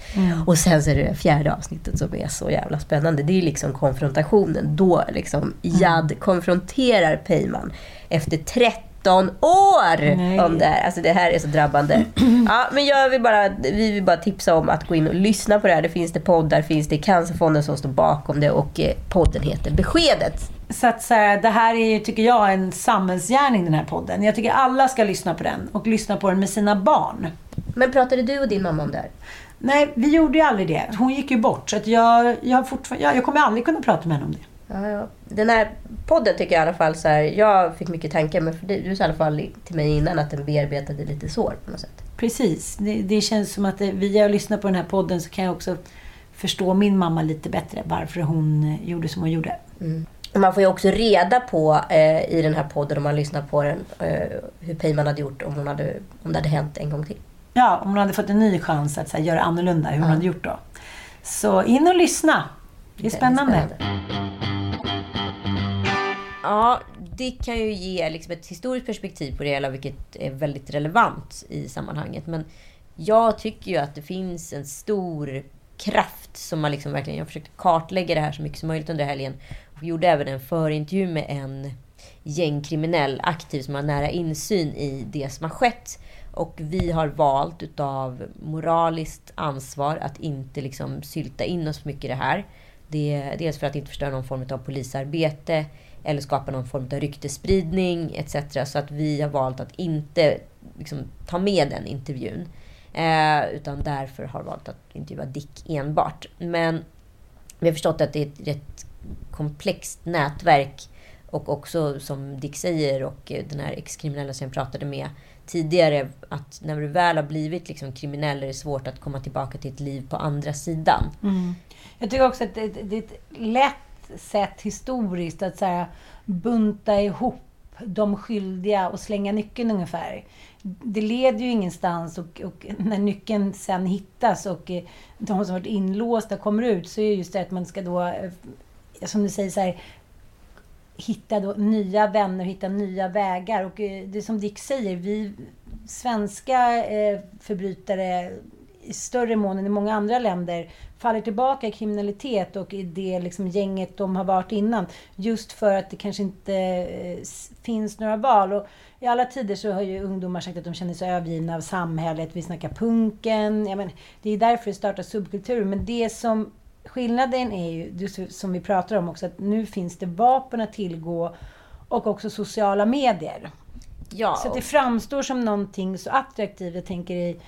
Och sen så är det fjärde avsnittet som är så jävla spännande. Det är liksom konfrontationen. Då liksom Jad konfronterar Peyman efter 13 år
Nej.
om det här. Alltså det här är så drabbande. Ja, men jag vill bara, vi vill bara tipsa om att gå in och lyssna på det här. Det finns det poddar, finns det Cancerfonden som står bakom det och eh, podden heter Beskedet.
Så att så här, det här är ju, tycker jag, en samhällsgärning den här podden. Jag tycker alla ska lyssna på den och lyssna på den med sina barn.
Men pratade du och din mamma om det här?
Nej, vi gjorde ju aldrig det. Hon gick ju bort. Så att jag, jag, fortfarande, jag, jag kommer aldrig kunna prata med henne om det.
Ja, ja. Den här podden tycker jag i alla fall så här, jag fick mycket tankar men för dig, du sa i alla fall till mig innan att den bearbetade lite sår på något sätt.
Precis. Det, det känns som att det, via att lyssna på den här podden så kan jag också förstå min mamma lite bättre. Varför hon eh, gjorde som hon gjorde.
Och man får ju också reda på eh, i den här podden om man lyssnar på den eh, hur Peyman hade gjort om, hon hade, om det hade hänt en gång till.
Ja, om hon hade fått en ny chans att här, göra annorlunda, hur hon hade gjort då. Så in och lyssna. Det är spännande.
Ja, det kan ju ge liksom ett historiskt perspektiv på det hela, vilket är väldigt relevant i sammanhanget. Men jag tycker ju att det finns en stor kraft som man liksom verkligen... Jag försökte kartlägga det här så mycket som möjligt under helgen. Och gjorde även en förintervju med en gängkriminell aktiv som har nära insyn i det som har skett. Och vi har valt utav moraliskt ansvar att inte liksom sylta in oss mycket i det här. Det, dels för att inte förstöra någon form av polisarbete eller skapa någon form av ryktespridning etc. Så att vi har valt att inte liksom, ta med den intervjun. Eh, utan därför har valt att intervjua Dick enbart. Men vi har förstått att det är ett rätt komplext nätverk. Och också som Dick säger och eh, den här ex-kriminella som jag pratade med tidigare. Att när du väl har blivit liksom kriminell är det svårt att komma tillbaka till ett liv på andra sidan.
Mm. Jag tycker också att det, det är ett lätt sätt historiskt att så här, bunta ihop de skyldiga och slänga nyckeln ungefär. Det leder ju ingenstans och, och när nyckeln sen hittas och eh, de som varit inlåsta kommer ut så är just det att man ska då, eh, som du säger så här, hitta då nya vänner, hitta nya vägar. Och eh, det som Dick säger, vi svenska eh, förbrytare i större mån än i många andra länder faller tillbaka i kriminalitet och i det liksom gänget de har varit innan. Just för att det kanske inte eh, finns några val. Och I alla tider så har ju ungdomar sagt att de känner sig övergivna av samhället. Vi snackar punken. Ja, men, det är därför det startar subkulturer. Men det som skillnaden är ju, som vi pratar om också, att nu finns det vapen att tillgå och också sociala medier. Ja. Så det framstår som någonting så attraktivt. Jag tänker i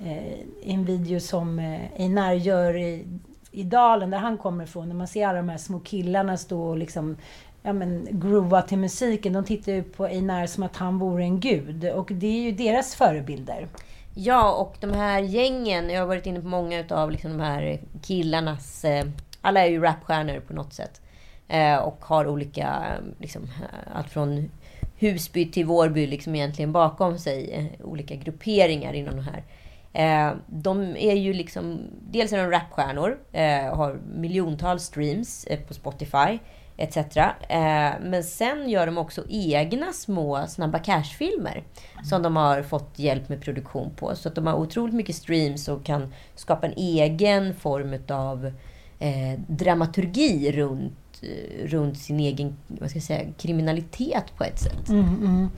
eh, en video som eh, Einar gör i, i dalen där han kommer ifrån. När man ser alla de här små killarna stå och liksom ja, men, groova till musiken. De tittar ju på Einar som att han vore en gud. Och det är ju deras förebilder.
Ja, och de här gängen. Jag har varit inne på många av liksom de här killarnas... Eh, alla är ju rapstjärnor på något sätt. Eh, och har olika, liksom, eh, allt från Husby till Vårby liksom egentligen bakom sig. Olika grupperingar inom de här. De är ju liksom, dels är de rapstjärnor, har miljontals streams på Spotify etc. Eh, men sen gör de också egna små Snabba Cash-filmer mm. som de har fått hjälp med produktion på. Så att de har otroligt mycket streams och kan skapa en egen form av eh, dramaturgi runt, runt sin egen vad ska jag säga, kriminalitet på ett sätt.
Mm, mm.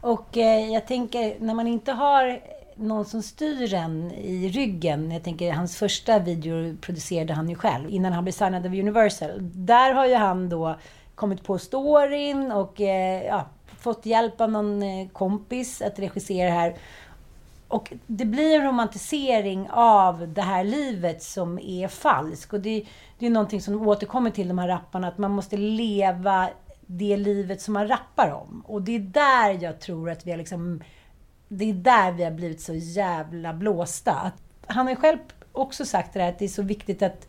Och eh, jag tänker, när man inte har någon som styr en i ryggen. Jag tänker hans första video producerade han ju själv innan han blev signad av Universal. Där har ju han då kommit på storyn och eh, ja, fått hjälp av någon eh, kompis att regissera här. Och det blir en romantisering av det här livet som är falskt. Och det, det är någonting som återkommer till de här rapparna, att man måste leva det livet som man rappar om. Och det är där jag tror att vi har liksom det är där vi har blivit så jävla blåsta. Han har ju själv också sagt det där att det är så viktigt att,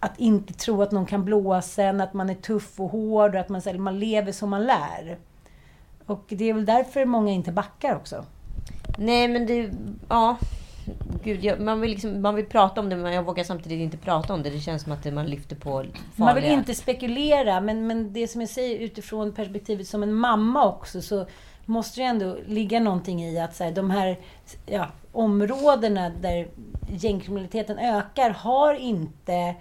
att inte tro att någon kan blåsa en, att man är tuff och hård och att man, man lever som man lär. Och det är väl därför många inte backar också.
Nej, men det... Ja. Gud, jag, man, vill liksom, man vill prata om det, men jag vågar samtidigt inte prata om det. Det känns som att man lyfter på farliga...
Man vill inte spekulera, men, men det som jag säger utifrån perspektivet som en mamma också, så måste det ändå ligga någonting i att så här, de här ja, områdena där gängkriminaliteten ökar har inte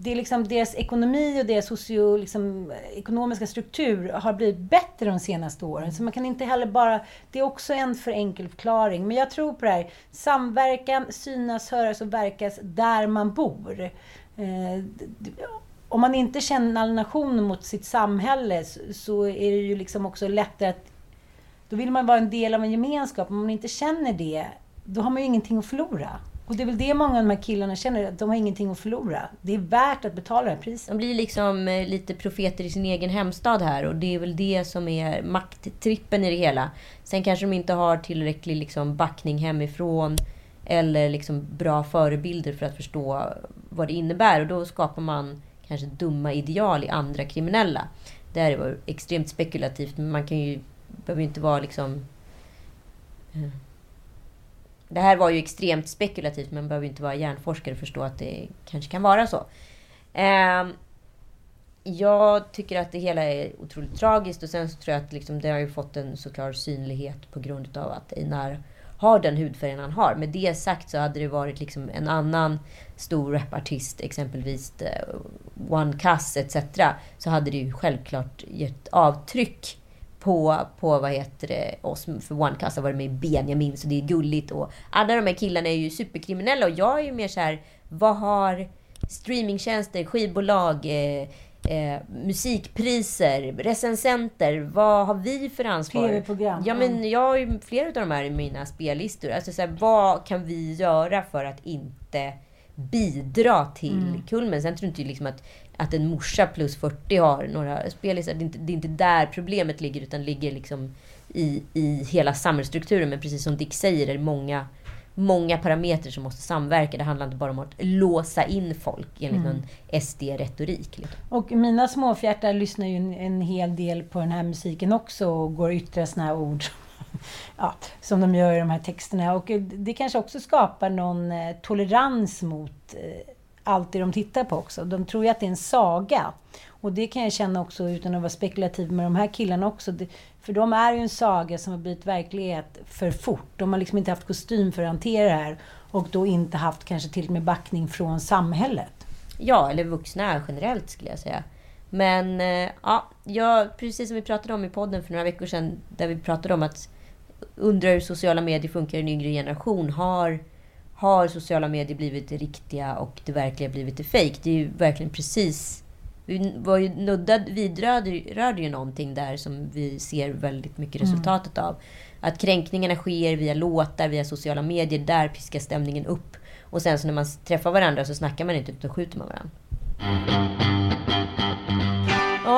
det är liksom deras ekonomi och deras socio, liksom, ekonomiska struktur har blivit bättre de senaste åren. Så man kan inte heller bara... Det är också en för enkel förklaring. Men jag tror på det här. Samverkan, synas, höras och verkas där man bor. Eh, om man inte känner alienation mot sitt samhälle så är det ju liksom också lättare att då vill man vara en del av en gemenskap. Om man inte känner det, då har man ju ingenting att förlora. Och det är väl det många av de här killarna känner, att de har ingenting att förlora. Det är värt att betala det här priset.
De blir liksom eh, lite profeter i sin egen hemstad här och det är väl det som är makttrippen i det hela. Sen kanske de inte har tillräcklig liksom backning hemifrån eller liksom bra förebilder för att förstå vad det innebär och då skapar man kanske dumma ideal i andra kriminella. Det här är extremt spekulativt men man kan ju behöver ju inte vara liksom... Eh, det här var ju extremt spekulativt, men man behöver inte vara hjärnforskare för att förstå att det kanske kan vara så. Ehm, jag tycker att det hela är otroligt tragiskt och sen så tror jag att liksom, det har ju fått en såklart synlighet på grund av att Einar har den hudfärgen han har. Med det sagt så hade det varit liksom en annan stor rapartist, exempelvis eh, One Cass etc. Så hade det ju självklart gett avtryck på, på vad heter det, oss. För One Cuss har varit med i Benjamin, så det är gulligt. Och alla de här killarna är ju superkriminella och jag är ju mer så här, vad har streamingtjänster, skivbolag, eh, eh, musikpriser, recensenter. Vad har vi för ansvar?
TV-program.
Ja, men jag har ju flera av de här i mina spellistor. Alltså, så här, vad kan vi göra för att inte bidra till
Mm.
kulmen? Sen tror jag inte liksom att, att en morsa plus 40 har några spellistor. Det är inte, det är inte där problemet ligger, utan ligger liksom i, i hela samhällsstrukturen. Men precis som Dick säger, är det många många parametrar som måste samverka. Det handlar inte bara om att låsa in folk enligt
Mm.
någon SD-retorik. Liksom.
Och mina småfjärtar lyssnar ju en, en hel del på den här musiken också och går och yttrar såna här ord ja, som de gör i de här texterna. Och det kanske också skapar någon eh, tolerans mot eh, allt det de tittar på också. De tror ju att det är en saga. Och det kan jag känna också utan att vara spekulativ med de här killarna också. Det, för de är ju en saga som har blivit verklighet för fort. De har liksom inte haft kostym för att hantera det här. Och då inte haft kanske till och med backning från samhället.
Ja, eller vuxna generellt skulle jag säga. Men eh, ja, jag, precis som vi pratade om i podden för några veckor sedan, där vi pratade om att undra hur sociala medier funkar i en yngre generation. Har, har sociala medier blivit det riktiga och det verkliga blivit det fake? Det är ju verkligen precis... Vi var ju nuddad, vidrörde rörde ju någonting där som vi ser väldigt mycket resultatet av. Att kränkningarna sker via låtar, via sociala medier. Där piskar stämningen upp. Och sen så när man träffar varandra så snackar man inte utan skjuter man varandra.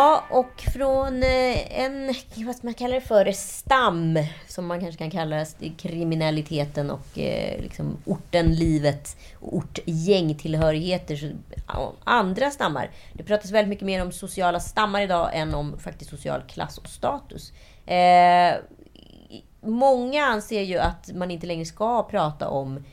Ja, och från eh, en, vad ska man kalla det för, stam, som man kanske kan kalla det, kriminaliteten och eh, liksom orten, livet och ortgängtillhörigheter. Så, andra stammar. Det pratas väldigt mycket mer om sociala stammar idag än om faktiskt social klass och status. Eh, många anser ju att man inte längre ska prata om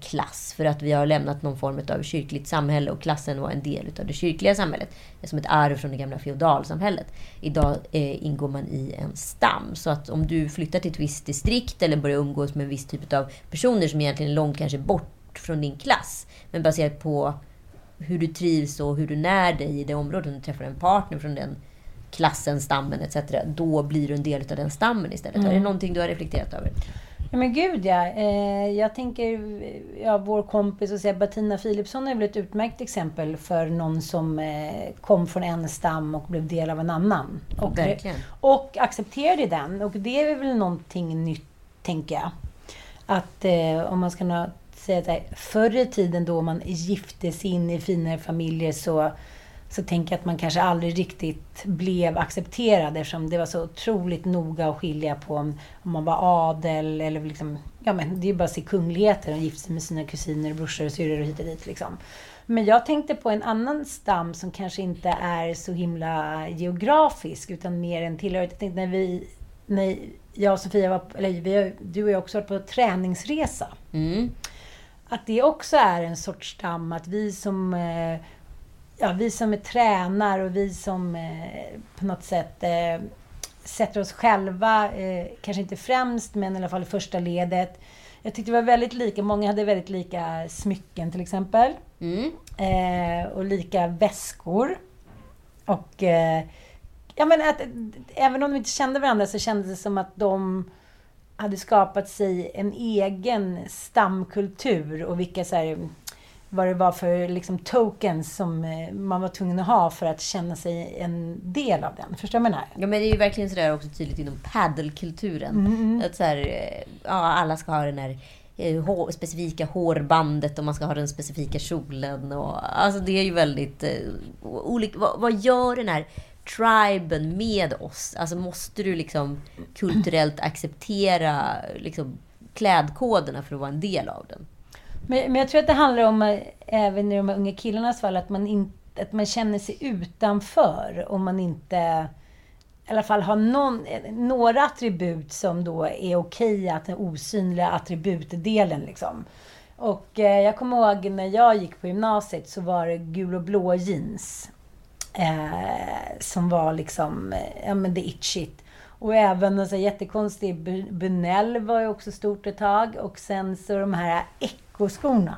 klass för att vi har lämnat någon form av kyrkligt samhälle och klassen var en del av det kyrkliga samhället. Som ett arv från det gamla feodalsamhället. Idag eh, ingår man i en stam. Så att om du flyttar till ett visst distrikt eller börjar umgås med en viss typ av personer som egentligen är långt kanske bort från din klass. Men baserat på hur du trivs och hur du när dig i det området. Om du träffar en partner från den klassen, stammen etc. Då blir du en del av den stammen istället. Är det någonting du har reflekterat över?
Ja men gud ja. Eh, jag tänker, ja, vår kompis och säga Bettina Philipsson är väl ett utmärkt exempel för någon som eh, kom från en stam och blev del av en annan. Och,
Verkligen.
och accepterade den. Och det är väl någonting nytt, tänker jag. Att eh, om man ska säga här, förr i tiden då man gifte sig in i finare familjer så så tänker jag att man kanske aldrig riktigt blev accepterad eftersom det var så otroligt noga att skilja på om, om man var adel eller liksom, ja men det är ju bara att se kungligheter. De gifte sig med sina kusiner, och brorsor och syrror och hit och dit liksom. Men jag tänkte på en annan stam som kanske inte är så himla geografisk utan mer en tillhörighet. Jag tänkte när vi, när jag och Sofia var, eller vi, du och jag också varit på träningsresa.
Mm.
Att det också är en sorts stam, att vi som eh, ja, vi som är tränar och vi som eh, på något sätt eh, sätter oss själva, eh, kanske inte främst, men i alla fall i första ledet. Jag tyckte det var väldigt lika, många hade väldigt lika smycken till exempel.
Mm.
Eh, och lika väskor. Och eh, ja, men att, även om de inte kände varandra så kändes det som att de hade skapat sig en egen stamkultur och vilka så här, vad det var för liksom, tokens som eh, man var tvungen att ha för att känna sig en del av den. Förstår du vad jag menar?
Ja, men det är ju verkligen sådär också tydligt inom paddelkulturen. Att så här, eh, ja, alla ska ha den här eh, hår, specifika hårbandet och man ska ha den specifika kjolen. Och, alltså det är ju väldigt eh, olika. Vad, vad gör den här triben med oss? Alltså måste du liksom kulturellt acceptera liksom, klädkoderna för att vara en del av den?
Men, men jag tror att det handlar om, eh, även i de här unga killarnas fall, att man, in, att man känner sig utanför om man inte i alla fall har någon, eh, några attribut som då är okej, att den osynliga attributdelen liksom. Och eh, jag kommer ihåg när jag gick på gymnasiet så var det gul och blå jeans. Eh, som var liksom, eh, ja men det it shit. Och även en så jättekonstig Bu- Bunell var ju också stort ett tag. Och sen så de här Ecco-skorna.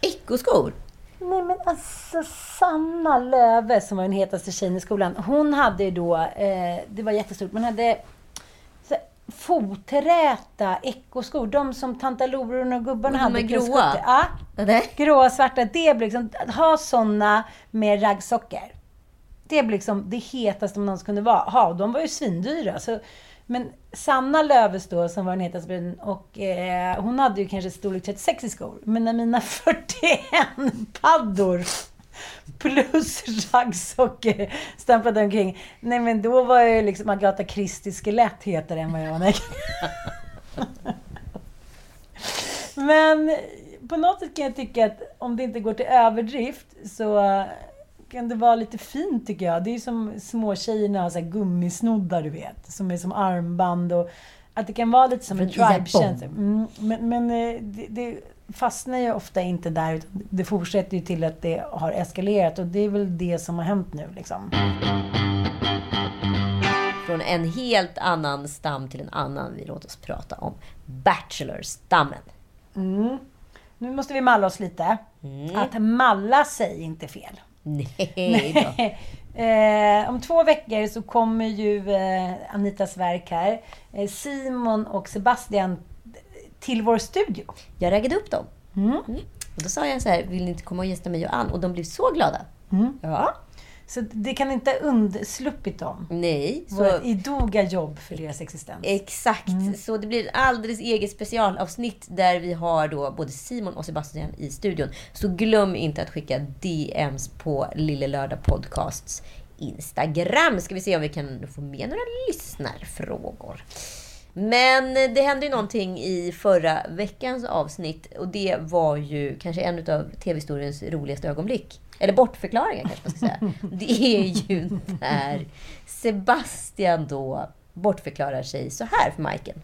Ecco-skor?
Nej men alltså Sanna Löve som var den hetaste tjejen i skolan. Hon hade ju då, eh, det var jättestort, men hade så, foträta Ecco-skor. De som tantalororna och gubbarna
De
hade.
är
plus
gråa?
70. Ja. Gråa, svarta. Det blir liksom, att ha såna med raggsockor. Det blir liksom det hetaste man någonsin kunde vara. ha. De var ju svindyra. Så, men Sanna Löves då, som var den hetaste bruden, och eh, hon hade ju kanske storlek 36 i skor. Men när mina 41 paddor plus raggsockor stämplade omkring. Nej men då var jag ju liksom Agatha Christie skelett hetare än vad jag var när Men på något sätt kan jag tycka att om det inte går till överdrift så det vara lite fint tycker jag. Det är ju som små tjejerna har så här gummisnoddar du vet. Som är som armband och att det kan vara lite som en tribe-känsla. Mm, men men eh, det, det fastnar ju ofta inte där. Det fortsätter ju till att det har eskalerat och det är väl det som har hänt nu liksom.
Från en helt annan stam till en annan. Vi låter oss prata om Bachelor-stammen.
Mm. Nu måste vi malla oss lite. Att malla sig inte fel.
Nej då.
eh, om två veckor så kommer ju eh, Anitas verk här. Eh, Simon och Sebastian till vår studio.
Jag raggade upp dem.
Mm.
Och då sa jag så här, vill ni inte komma och gästa mig och Ann? Och de blev så glada.
Mm.
Ja.
Så det kan inte ha undsluppit dem.
Nej. Så,
Vårt idoga jobb för deras existens.
exakt. Så det blir ett alldeles eget specialavsnitt där vi har då både Simon och Sebastian i studion. Så glöm inte att skicka DMs på Lille Lördag Podcasts Instagram. Ska vi se om vi kan få med några lyssnarfrågor. Men det hände ju någonting i förra veckans avsnitt och det var ju kanske en av tv-historiens roligaste ögonblick. Eller bortförklaringar kanske man ska säga. Det är ju när Sebastian då bortförklarar sig så här för Majken.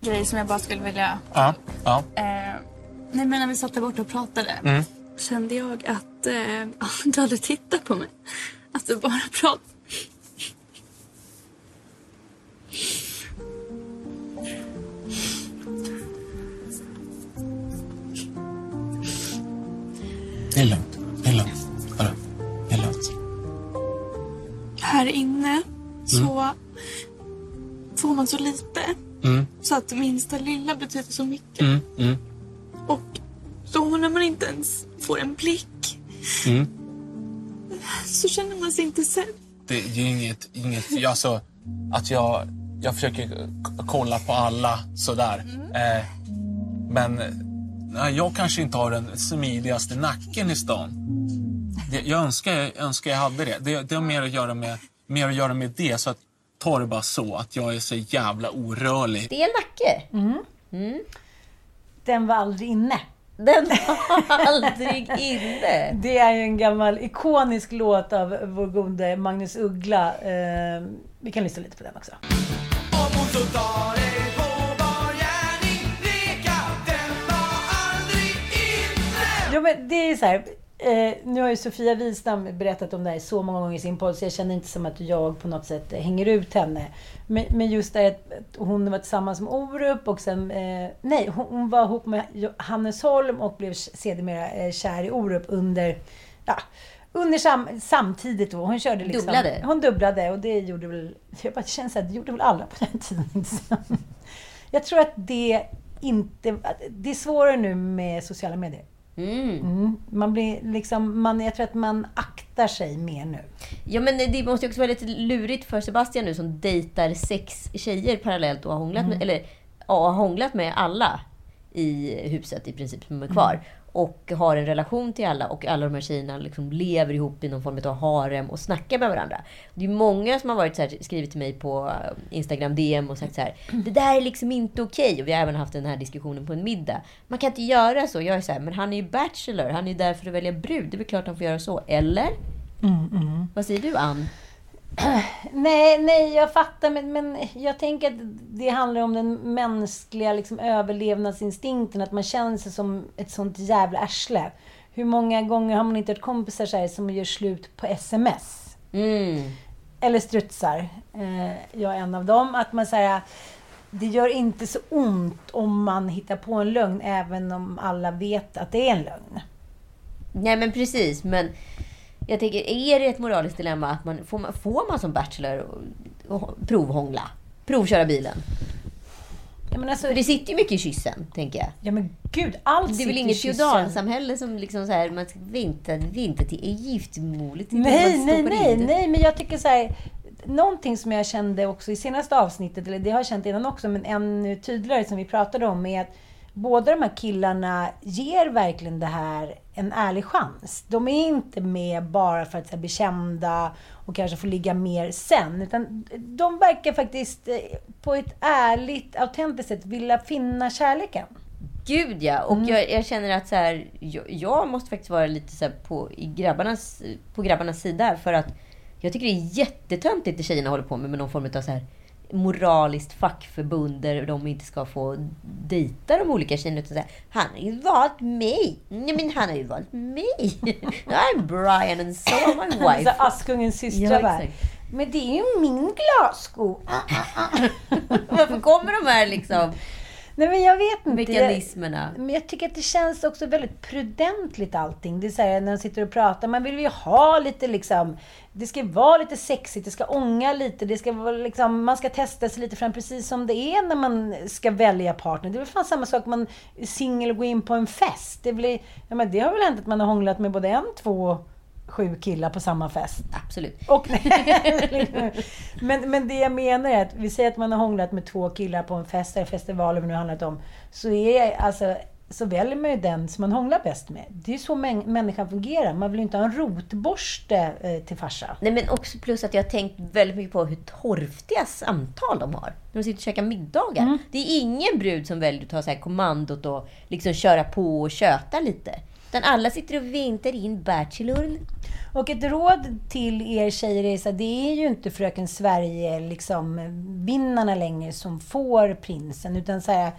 grej som jag bara skulle vilja...
Ja, ja.
Eh, nej men när vi satt där borta och pratade
Mm.
kände jag att eh, du hade tittat på mig. Att du bara pratade.
Det är lugnt. Det är lugnt. Hörru, det är lugnt.
Här inne så får man så lite.
Mm,
Så att minsta lilla betyder så mycket.
mm, mm,
Och då när man inte ens får en blick
mm.
så känner man sig inte sedd.
Det är ju inget, inget alltså, att jag, jag försöker kolla på alla sådär. Eh, men nej, jag kanske inte har den smidigaste nacken i stan. Det, jag, önskar, jag önskar jag hade det. Det, det har mer att, göra med, mer att göra med det. Så att, ta det bara så, att jag är så jävla orörlig.
Det är en nacke.
Den var aldrig inne.
Den var aldrig inne.
Det är ju en gammal ikonisk låt av vår gode Magnus Uggla. Eh, vi kan lyssna lite på den också. Jo, men det är så här. Eh, nu har ju Sofia Wistam berättat om det här så många gånger i sin podd så jag känner inte som att jag på något sätt hänger ut henne. Men, men just det att hon var tillsammans med Orup och sen... Eh, nej, hon, var ihop med Hannes Holm och blev sedermera eh, kär i Orup under... Ja, under sam, samtidigt då. Hon körde liksom...
Dubblade.
Hon dubblade och det gjorde väl... Jag bara känner så här, det gjorde väl alla på den tiden. Jag tror att det inte... att Det är svårare nu med sociala medier. Mm. Man blir liksom, man, jag tror att man aktar sig mer nu.
Ja men det måste ju också vara lite lurigt för Sebastian nu som dejtar sex tjejer parallellt och har hånglat med, eller ja, har hånglat med alla i huset i princip som är kvar. Och har en relation till alla och alla de här tjejerna liksom lever ihop i någon form av harem och snackar med varandra. Det är många som har varit så här, skrivit till mig på eh, Instagram DM och sagt så här. Det där är liksom inte okej. Och vi har även haft den här diskussionen på en middag. Man kan inte göra så. Jag är så här, men han är ju bachelor. Han är ju där för att välja brud. Det är väl klart han får göra så. Eller? Vad säger du Ann?
Nej, nej, jag fattar. Men, men jag tänker att det handlar om den mänskliga liksom, överlevnadsinstinkten. Att man känner sig som ett sånt jävla arsle. Hur många gånger har man inte hört kompisar så här, som gör slut på sms?
Mm.
Eller strutsar. Eh, jag är en av dem. Att man säger det gör inte så ont om man hittar på en lögn, även om alla vet att det är en lögn.
Nej men precis, men jag tänker, är det ett moraliskt dilemma att man får, man, får man som bachelor provhångla? Provköra bilen?
Ja, men alltså,
För det sitter ju mycket i kyssen, tänker jag.
ja men gud, allt
Det är väl inget feodalsamhälle som liksom så här, man vänta, vänta till är giftmålet.
Nej, nej, nej, nej, men jag tycker så här. Någonting som jag kände också i senaste avsnittet, eller det har jag känt innan också, men ännu tydligare som vi pratade om, är att båda de här killarna ger verkligen det här en ärlig chans. De är inte med bara för att här, bli kända och kanske få ligga mer sen. Utan de verkar faktiskt eh, på ett ärligt, autentiskt sätt vilja finna kärleken.
Gud ja!
Mm.
Och jag, jag känner att så här, jag, jag måste faktiskt vara lite så på, i grabbarnas, på grabbarnas sida. För att jag tycker det är jättetöntigt det tjejerna håller på med, med någon form av så här moraliskt fackförbund där de inte ska få dejta de olika tjejerna. Utan så här, han har ju valt mig! Nej men han har ju valt mig! I'm Brian and so are my
Så
wife.
Askungens systrar
Ja.
Men det är ju min glassko.
Varför kommer de här liksom
Nej men jag vet inte. Jag,
mekanismerna?
men jag tycker att det känns också väldigt prudentligt allting. Det är så här, när de sitter och pratar, man vill ju ha lite liksom, det ska vara lite sexigt, det ska ånga lite, det ska vara liksom, man ska testa sig lite fram precis som det är när man ska välja partner. Det är väl fan samma sak man är singel och går in på en fest. Det, blir, ja, men det har väl hänt att man har hånglat med både en, två, sju killar på samma fest.
Absolut.
Och, men, men det jag menar är att vi säger att man har hånglat med två killar på en fest eller festival, eller vad det nu handlat om. Så, är, alltså, så väljer man ju den som man hånglar bäst med. Det är ju så män, människan fungerar. Man vill ju inte ha en rotborste eh, till farsa.
Nej men också plus att jag har tänkt väldigt mycket på hur torftiga samtal de har. När de sitter och käkar middagar.
Mm.
Det är ingen brud som väljer att ta så här kommandot och liksom köra på och köta lite. Utan alla sitter och väntar in Bachelorn.
Och ett råd till er tjejer är så det är ju inte Fröken Sverige, liksom, vinnarna längre som får prinsen. Utan så här,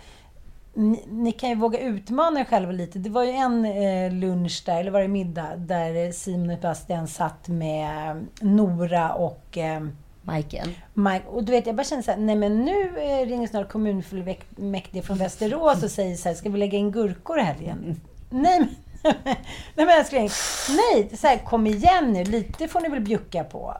ni, ni kan ju våga utmana er själva lite. Det var ju en eh, lunch där, eller var det middag, där Simon och Bastian satt med Nora och eh,
Majken.
Mike, och du vet, jag bara känner så här, nej men nu eh, ringer snart kommunfullmäktige från Västerås och säger så här, ska vi lägga in gurkor i helgen? Nej men, nej men älskling, nej, så här, kom igen nu, lite får ni väl bjucka på.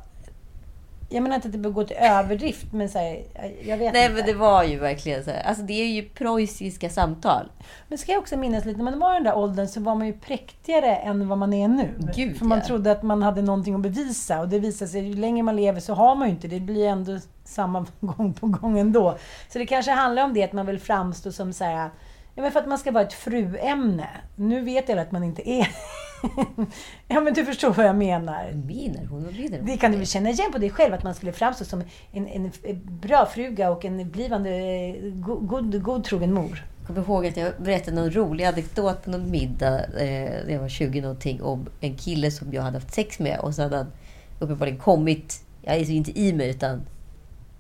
Jag menar inte att det behöver gå till överdrift, men så här, jag vet
Nej
inte.
men det var ju verkligen så här. Alltså det är ju preussiska samtal.
Men ska jag också minnas lite, när man var i den där åldern så var man ju präktigare än vad man är nu.
Gud,
För man
ja.
trodde att man hade någonting att bevisa och det visar sig, ju längre man lever så har man ju inte det. Det blir ändå samma gång på gång ändå. Så det kanske handlar om det, att man vill framstå som så här, ja men för att man ska vara ett fruämne. Nu vet jag att man inte är Ja men du förstår vad jag menar.
Menar hon? Menar hon?
Det kan du väl känna igen på dig själv, att man skulle framstå som en, en bra fruga och en blivande eh, god, god, godtrogen mor.
Jag kommer ihåg att jag berättade någon rolig anekdot på någon middag eh, när jag var 20 någonting om en kille som jag hade haft sex med och så hade han uppenbarligen kommit, ja, alltså inte i mig utan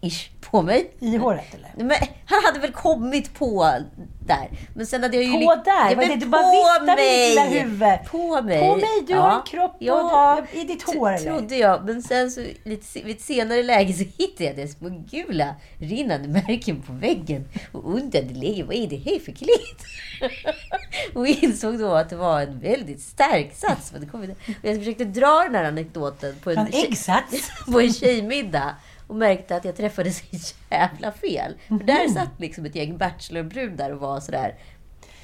ish på mig.
I håret eller?
Men han hade väl kommit på där. Men sen hade jag ju...
På där?
Ja, men
det? Du bara viftar med ditt lilla huvud.
På mig.
På mig? Du har en kropp och
ja,
i ditt hår, eller?
trodde jag. Men sen så lite, vid ett senare läge så hittade jag det små gula rinnande märken på väggen. Och undrade länge, vad är det här för kläder? och insåg då att det var en väldigt stark sats. Och jag försökte dra den här anekdoten på en,
En äggsats?
på en tjejmiddag och märkte att jag träffade så jävla fel. För där
Mhm.
satt liksom ett gäng bachelorbrudar och var sådär.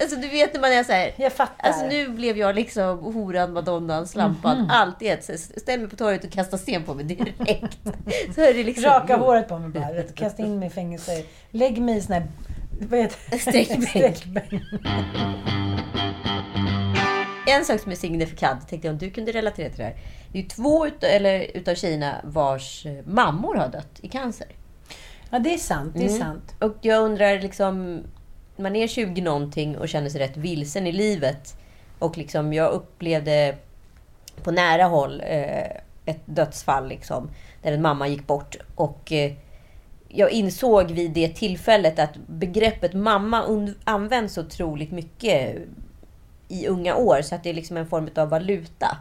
Alltså du vet när man är så här.
Jag fattar.
Alltså nu blev jag liksom horan, madonnan, slampan,
Mhm.
allt i ett. Ställ mig på torget och kasta sten på mig direkt. så är det liksom...
Raka håret på mig bara. Kasta in mig i fängelse. Lägg mig i sån här... Vad heter det?
Sträckbänk.
Sträckbänk.
En sak som är signifikant, tänkte jag om du kunde relatera till det här. Det är två utav, eller, utav tjejerna vars eh, mammor har dött i cancer.
Ja, det är sant. Det är
Mm.
sant.
Och jag undrar liksom, man är 20 någonting och känner sig rätt vilsen i livet. Och liksom jag upplevde på nära håll eh, ett dödsfall liksom, där en mamma gick bort. Och eh, jag insåg vid det tillfället att begreppet mamma används så otroligt mycket i unga år. Så att det är liksom en form av valuta.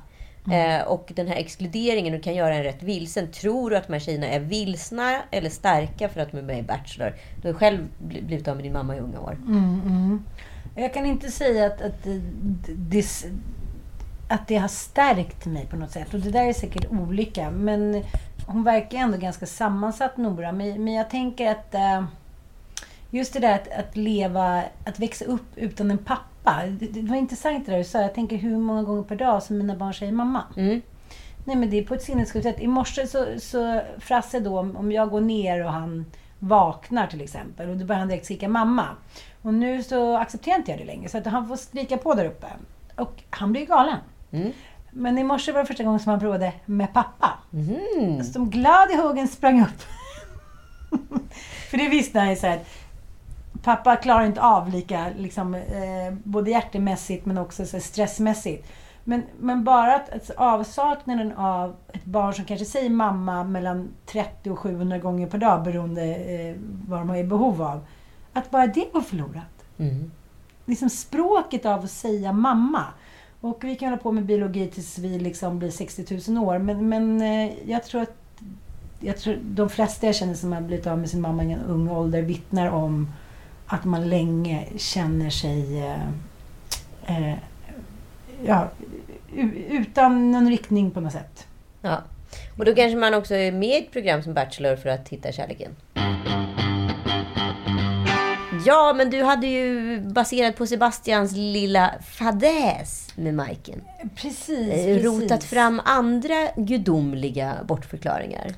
Eh, och den här exkluderingen du kan göra en rätt vilsen. Tror du att de här tjejerna är vilsna eller starka för att de är med i Bachelor? Du har själv bli- blivit av med din mamma i unga år.
Mm, mm. Jag kan inte säga att, att, det, det, att det har stärkt mig på något sätt. Och det där är säkert olika. Men hon verkar ändå ganska sammansatt, Nora. Men, men jag tänker att eh, just det där att, att leva, att växa upp utan en pappa. Det, det var intressant det där du sa. Jag tänker hur många gånger per dag som mina barn säger mamma.
Mm.
Nej men det är på ett sinnessjukt sätt. I morse så, så Frasse då, om jag går ner och han vaknar till exempel och då börjar han direkt skrika mamma. Och nu så accepterar inte jag det längre så att han får skrika på där uppe. Och han blir galen.
Mm.
Men i morse var det första gången som han provade med pappa.
Mhm.
Som glad i huggen sprang upp. För det visste han ju så här pappa klarar inte av lika, liksom, eh, både hjärtemässigt men också så stressmässigt. Men, men bara att, att avsaknaden av ett barn som kanske säger mamma mellan 30 och 700 gånger per dag beroende eh, vad de har i behov av. Att bara det går förlorat.
Mm.
Liksom språket av att säga mamma. Och vi kan hålla på med biologi tills vi liksom blir 60 000 år. Men, men eh, jag tror att jag tror de flesta jag känner som har blivit av med sin mamma i en ung ålder vittnar om att man länge känner sig eh, eh, ja, utan någon riktning på något sätt.
Ja. Och då kanske man också är med i ett program som Bachelor för att hitta kärleken. Ja, men du hade ju baserat på Sebastians lilla fadäs med Majken.
Precis,
eh,
precis.
rotat fram andra gudomliga bortförklaringar.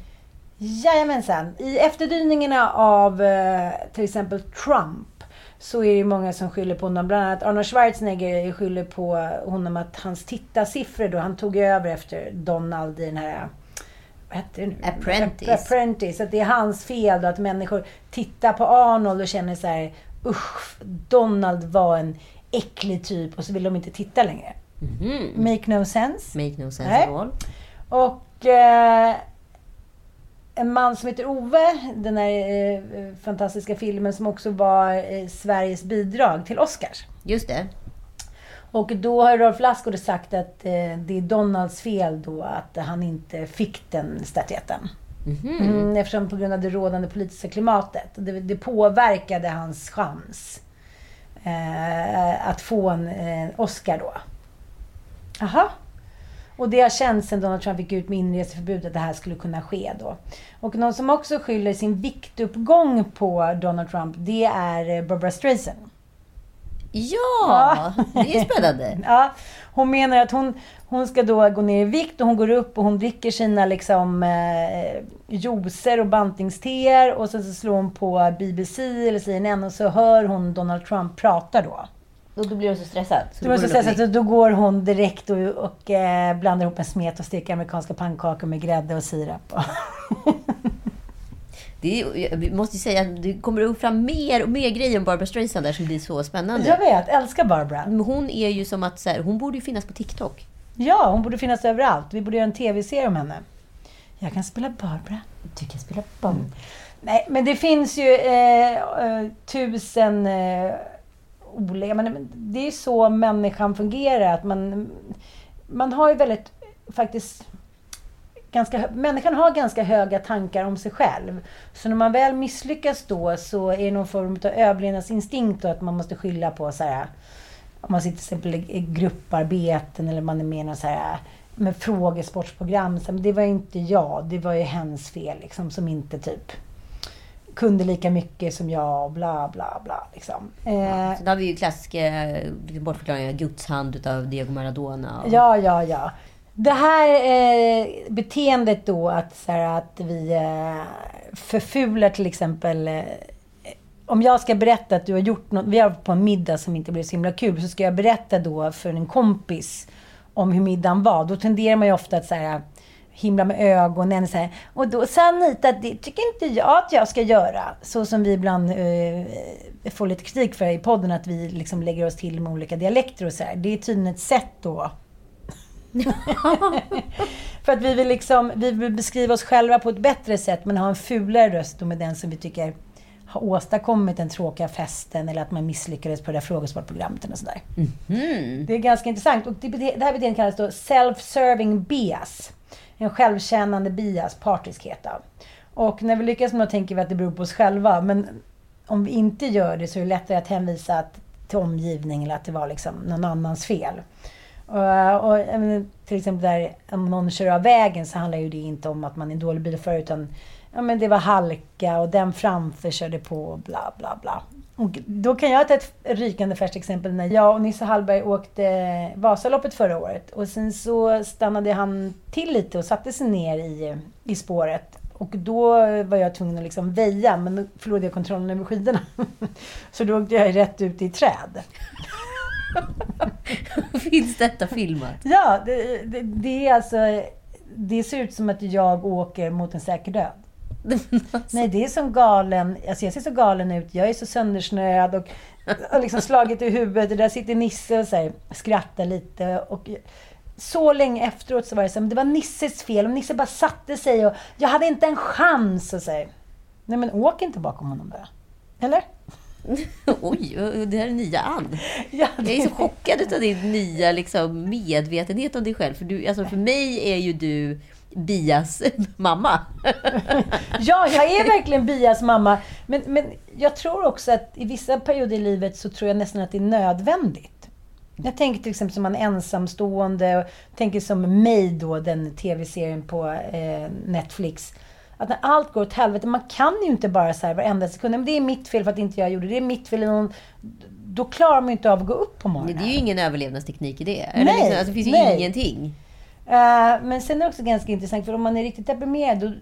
Jajamensan. I efterdyningarna av eh, till exempel Trump så är det många som skyller på honom. Bland annat Arnold Schwarzenegger skyller på honom att hans tittarsiffror då, han tog över efter Donald i den här vad hette det nu?
Apprentice.
Apprentice. Att det är hans fel då, att människor tittar på Arnold och känner så här usch, Donald var en äcklig typ och så vill de inte titta längre.
Mhm.
Make no sense.
Make no sense
Nej.
at all.
Och eh, en man som heter Ove, den här eh, fantastiska filmen som också var eh, Sveriges bidrag till Oscars.
Just det.
Och då har Rolf Lassgård sagt att eh, det är Donalds fel då att han inte fick den statyetten.
Mhm.
Mm, eftersom på grund av det rådande politiska klimatet. Det, det påverkade hans chans eh, att få en eh, Oscar då. Aha. Och det har känts sedan Donald Trump gick ut med inreseförbud att det här skulle kunna ske då. Och någon som också skyller sin viktuppgång på Donald Trump, det är eh, Barbara Streisand.
Ja, det är spännande.
Ja, hon menar att hon, hon ska då gå ner i vikt och hon går upp och hon dricker sina liksom eh, juicer och bantingsteer och sen så slår hon på BBC eller CNN och så hör hon Donald Trump prata då.
Och då blir hon så stressad. Så
Då,
då
så stressad, så då går hon direkt och, och eh, blandar ihop en smet och steker amerikanska pannkakor med grädde och sirap.
Det är, jag måste ju säga att det kommer fram mer och mer grejer om Barbara Streisand där som blir så spännande.
Jag vet, älskar Barbara.
Men hon är ju som att så här, hon borde ju finnas på TikTok.
Ja, hon borde finnas överallt. Vi borde göra en tv-serie om henne. Jag kan spela Barbara.
Du kan spela Barbara.
Nej, men det finns ju eh, eh, tusen eh, olika... Men det är ju så människan fungerar. Att man, man har ju väldigt, faktiskt, ganska, människan har ganska höga tankar om sig själv. Så när man väl misslyckas då så är det någon form av överlevnadsinstinkt och att man måste skylla på så här, om man sitter till exempel i grupparbeten eller man är med i någon så här med frågesportsprogram. Så, men det var ju inte jag, det var ju hens fel liksom, som inte typ kunde lika mycket som jag och bla bla bla. Liksom. Eh,
Så då har vi ju klassiska liksom, bortförklaringar. Guds hand utav Diego Maradona. Och,
Ja, ja, ja. Det här eh, beteendet då att, så här, att vi eh, förfular till exempel eh, om jag ska berätta att du har gjort något, vi har varit på en middag som inte blev så himla kul, så ska jag berätta då för en kompis om hur middagen var. Då tenderar man ju ofta att så här, himla med ögonen. Så här, och då sa Anita att det tycker inte jag att jag ska göra. Så som vi ibland eh, får lite kritik för i podden, att vi liksom lägger oss till med olika dialekter och så här. Det är tydligen ett sätt då För att vi vill, liksom, vi vill beskriva oss själva på ett bättre sätt, men ha en fulare röst och med den som vi tycker har åstadkommit den tråkiga festen eller att man misslyckades på det där frågesportprogrammet eller sådär.
Mm.
Det är ganska intressant. Och det, det här beteendet kallas då self-serving bias. En självkännande bias, partiskhet. då. Och när vi lyckas med det tänker vi att det beror på oss själva. Men om vi inte gör det så är det lättare att hänvisa till omgivningen eller att det var liksom någon annans fel. Eh, och, och, till exempel där om någon kör av vägen så handlar ju det inte om att man är en dålig bilförare utan ja, men det var halka och den framför körde på och bla bla bla. Och då kan jag ta ett rykande färskt exempel när jag och Nisse Hallberg åkte Vasaloppet förra året. Och sen så stannade han till lite och satte sig ner i, i spåret. Och då var jag tvungen att liksom väja, men då förlorade jag kontrollen över skidorna. Så då åkte jag rätt ut i träd.
Finns detta filmat?
Ja, det, det, det är alltså... Det ser ut som att jag åker mot en säker död. Nej, det är som galen. Alltså jag ser så galen ut. Jag är så söndersnöad och har liksom slagit i huvudet. Och där sitter Nisse och så här, skrattar lite. Och så länge efteråt så var det så här, det var Nisses fel. Och Nisse bara satte sig och jag hade inte en chans. Och så här. Nej, men åk inte bakom honom bara. Eller?
Oj, det här är nya Ann.
Ja,
Jag är så chockad av din nya liksom, medvetenhet om dig själv. För, du, alltså, för mig är ju du Bias mamma.
Ja, jag är verkligen Bias mamma. Men, men jag tror också att i vissa perioder i livet så tror jag nästan att det är nödvändigt. Jag tänker till exempel som en ensamstående och tänker som mig då, den tv-serien på eh, Netflix. Att när allt går åt helvete, man kan ju inte bara så här varenda sekund, men det är mitt fel för att inte jag gjorde det, det är mitt fel. eller Någon, då klarar man ju inte av att gå upp på morgonen.
Det är ju ingen överlevnadsteknik i det. Eller
Nej,
liksom, alltså, det finns ju
nej.
ingenting.
Eh, men sen är det också ganska intressant, för om man är riktigt deprimerad, då,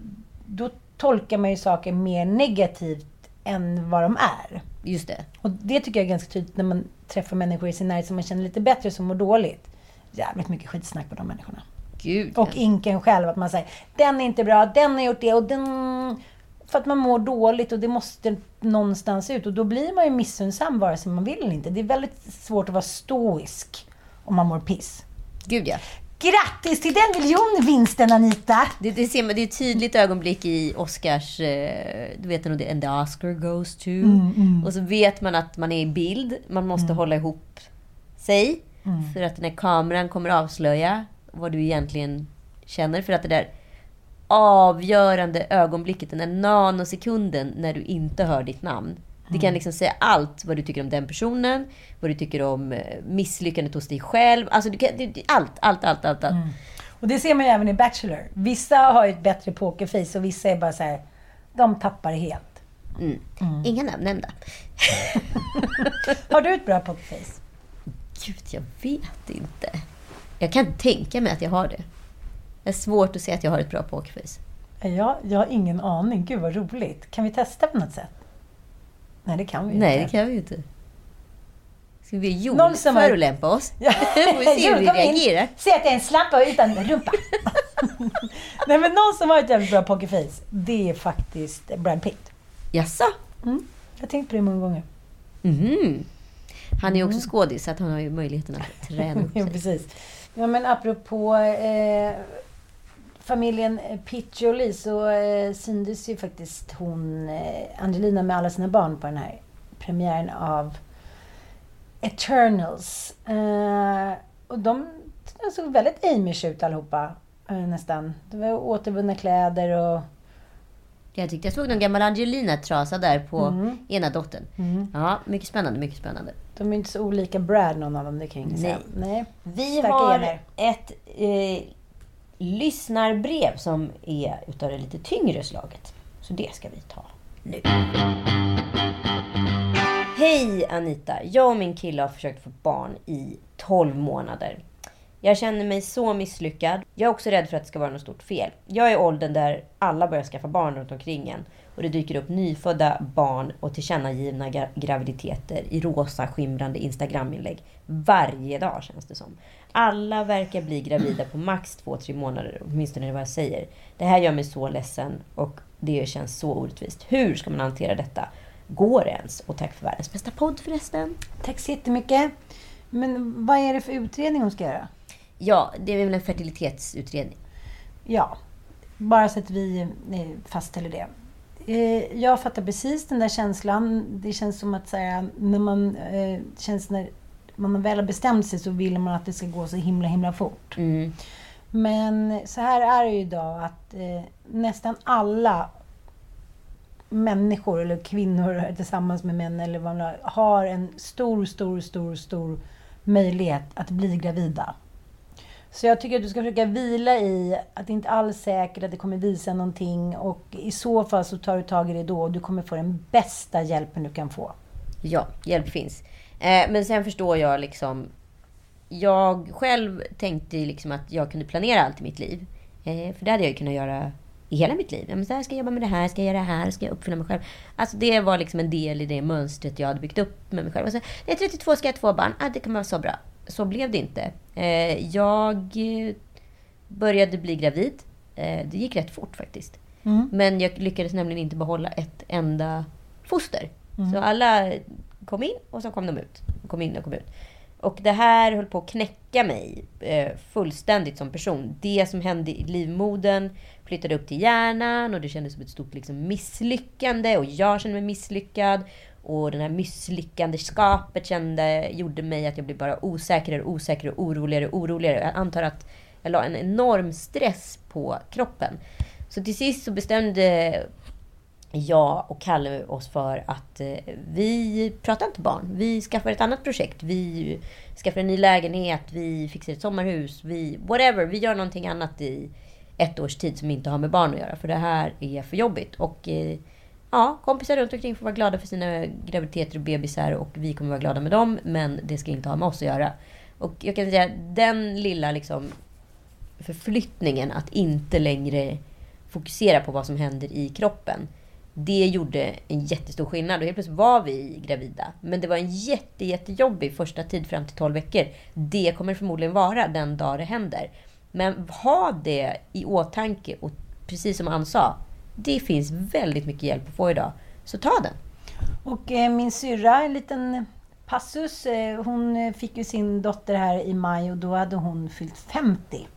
då tolkar man ju saker mer negativt än vad de är.
Just det.
Och det tycker jag är ganska tydligt när man träffar människor i sin närhet som man känner lite bättre, som mår dåligt. Jävligt mycket skitsnack på de människorna.
Gud.
Och inken själv, att man säger den är inte bra, den har gjort det och den... För att man mår dåligt och det måste någonstans ut. Och då blir man ju missunnsam vare sig man vill eller inte. Det är väldigt svårt att vara stoisk om man mår piss.
Gud ja.
Grattis till den miljonvinsten Anita!
Det, det, ser man, det är ett tydligt ögonblick i Oscars... Eh, du vet när det and the Oscar goes to.
Mm,
Och så vet man att man är i bild. Man måste hålla ihop sig.
Mm.
För att när kameran kommer avslöja vad du egentligen känner. För att det där avgörande ögonblicket, den där nanosekunden när du inte hör ditt namn. Det
Mm.
kan liksom säga allt vad du tycker om den personen, vad du tycker om eh, misslyckandet hos dig själv. Alltså du kan, allt, allt, allt, allt. allt.
Och det ser man ju även i Bachelor. Vissa har ju ett bättre pokerface och vissa är bara så här, de tappar helt.
Mm. Inga namn nämnda.
Har du ett bra pokerface?
Gud, jag vet inte. Jag kan tänka mig att jag har det. Det är svårt att se att jag har ett bra pokerface.
Jag, jag har ingen aning. Gud vad roligt. Kan vi testa på något sätt? Nej, det kan vi ju
Nej, det
inte.
kan vi ju inte. Ska vi Joel
Någon som har-
förolämpa oss?
Ja.
Får vi se hur vi
Jo, kom in.
reagerar.
Se att jag är en slampa utan rumpa. Nej, men någon som har ett jävligt bra pokerface, det är faktiskt Brad Pitt.
Jaså?
Mm. Jag har tänkt på det många gånger.
Mhm. Han är ju också skådis, så att han har ju möjligheten att träna upp
Ja,
sig.
precis. Ja, men apropå eh, familjen Pitt Jolie så eh, syntes ju faktiskt hon, eh, Angelina med alla sina barn på den här premiären av Eternals. Eh, och de såg väldigt Amish ut allihopa, eh, nästan. Det var återvunna kläder och...
Jag tyckte jag såg någon gammal Angelina-trasa där på
Mm.
ena dottern. Ja, mycket spännande, mycket spännande.
De är inte så olika Brad, någon av dem, det kan jag inte säga. Nej.
Vi
Starka
har
gener.
ett eh, lyssnarbrev som är utav det lite tyngre slaget. Så det ska vi ta nu. Hej Anita! Jag och min kille har försökt få barn i 12 månader. Jag känner mig så misslyckad. Jag är också rädd för att det ska vara något stort fel. Jag är i åldern där alla börjar skaffa barn runt omkring en. Och det dyker upp nyfödda barn och tillkännagivna gra- graviditeter i rosa skimrande Instagram-inlägg. Varje dag känns det som. Alla verkar bli gravida på max 2-3 månader, åtminstone är det vad jag säger. Det här gör mig så ledsen och det känns så orättvist. Hur ska man hantera detta? Går det ens? Och tack för världens bästa podd förresten.
Tack så jättemycket. Men vad är det för utredning hon ska göra?
Ja, det är väl en fertilitetsutredning.
ja, bara så att vi eh, fastställer det. Eh, jag fattar precis den där känslan. Det känns som att så här, när man eh, känns när man väl har bestämt sig så vill man att det ska gå så himla himla fort.
Mm.
Men så här är det ju idag att eh, nästan alla människor eller kvinnor tillsammans med män eller vad man har, har en stor, stor, stor, stor möjlighet att bli gravida. Så jag tycker att du ska försöka vila i att det inte alls är säkert att det kommer visa någonting och i så fall så tar du tag i det då och du kommer få den bästa hjälpen du kan få.
Ja, hjälp finns. Eh, men sen förstår jag liksom... Jag själv tänkte liksom att jag kunde planera allt i mitt liv. Eh, för det hade jag ju kunnat göra i hela mitt liv. Ja, men så här ska jag jobba med det här, ska jag göra det här, ska jag uppfylla mig själv. Alltså det var liksom en del i det mönstret jag hade byggt upp med mig själv. Och så, när jag är 32 ska jag ha två barn. Ah, det kommer vara så bra. Så blev det inte. Eh, jag började bli gravid. Eh, det gick rätt fort faktiskt.
Mm.
Men jag lyckades nämligen inte behålla ett enda foster.
Mm.
Så alla kom in och så kom de ut. Kom in och kom ut. Och det här höll på att knäcka mig eh, fullständigt som person. Det som hände i livmodern flyttade upp till hjärnan och det kändes som ett stort liksom, misslyckande. Och jag kände mig misslyckad. Och det här misslyckandeskapet kände, gjorde mig att jag blev bara osäkrare, osäkrare, oroligare, oroligare. Jag antar att jag la en enorm stress på kroppen. Så till sist så bestämde jag och Kalle oss för att eh, vi pratar inte barn. Vi skaffar ett annat projekt. Vi skaffar en ny lägenhet. Vi fixar ett sommarhus. Vi, whatever. Vi gör någonting annat i ett års tid som inte har med barn att göra. För det här är för jobbigt. Och eh, ja, kompisar runt omkring får vara glada för sina graviditeter och bebisar. Och vi kommer vara glada med dem. Men det ska inte ha med oss att göra. Och jag kan säga den lilla liksom förflyttningen att inte längre fokusera på vad som händer i kroppen. Det gjorde en jättestor skillnad och helt plötsligt var vi gravida. Men det var en jätte, jättejobbig första tid fram till 12 veckor. Det kommer förmodligen vara den dag det händer. Men ha det i åtanke och precis som Ann sa, det finns väldigt mycket hjälp att få idag. Så ta den.
Och eh, min syrra, en liten passus, eh, hon fick ju sin dotter här i maj och då hade hon fyllt 50.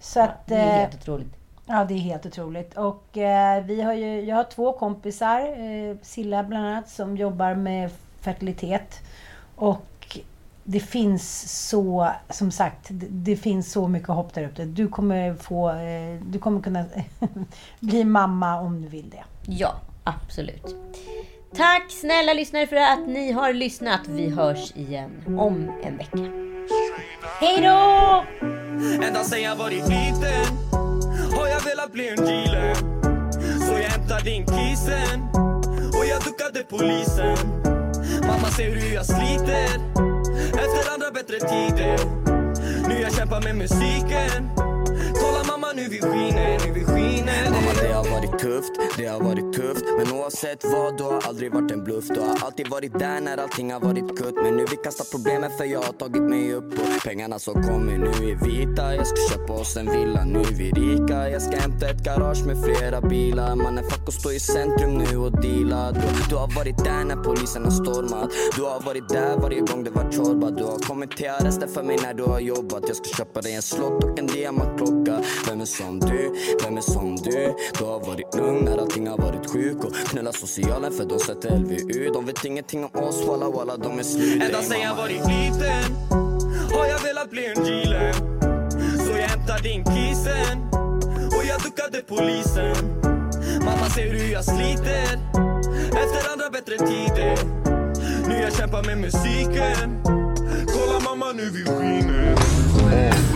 Så att,
Det är
eh,
helt otroligt.
Ja, det är helt otroligt. Och eh, vi har ju, jag har två kompisar, eh, Silla bland annat, som jobbar med fertilitet. Och det finns så, som sagt, det, det finns så mycket hopp där ute. Du kommer få, eh, du kommer kunna bli mamma om du vill det.
Ja, absolut. Tack snälla lyssnare för att ni har lyssnat. Vi hörs igen om en vecka.
Hej då!
Ända sen jag varit liten har jag velat bli en dealer Så jag hämtade in kisen och jag duckade polisen Mamma ser hur jag sliter efter andra bättre tider Nu jag kämpar med musiken. Kolla mamma nu vi skiner, nu vi skiner.
Mamma det har varit tufft, det har varit tufft. Men oavsett vad, du har aldrig varit en bluff. Du har alltid varit där när allting har varit kutt. Men nu vi kastar problemen för jag har tagit mig upp. Och pengarna som kommer nu är vita. Jag ska köpa oss en villa, nu är vi rika. Jag ska hämta ett garage med flera bilar. Mannen fuck och stå i centrum nu och deala. Du, du har varit där när polisen har stormat. Du har varit där varje gång det var chorba Du har kommit till arresten för mig när du har jobbat. Att Jag ska köpa dig en slott och en diamantklocka. Vem är som du? Vem är som du? Du har varit ung när allting har varit sjuk och knulla socialen för de sätter LVU De vet ingenting om oss, walla walla de är slut.
Ända sen jag varit liten har jag velat bli en dealer. Så jag hämtade in kisen och jag duckade polisen. Mamma ser hur jag sliter efter andra bättre tider. Nu jag kämpar med musiken. Mamma nu vi skiner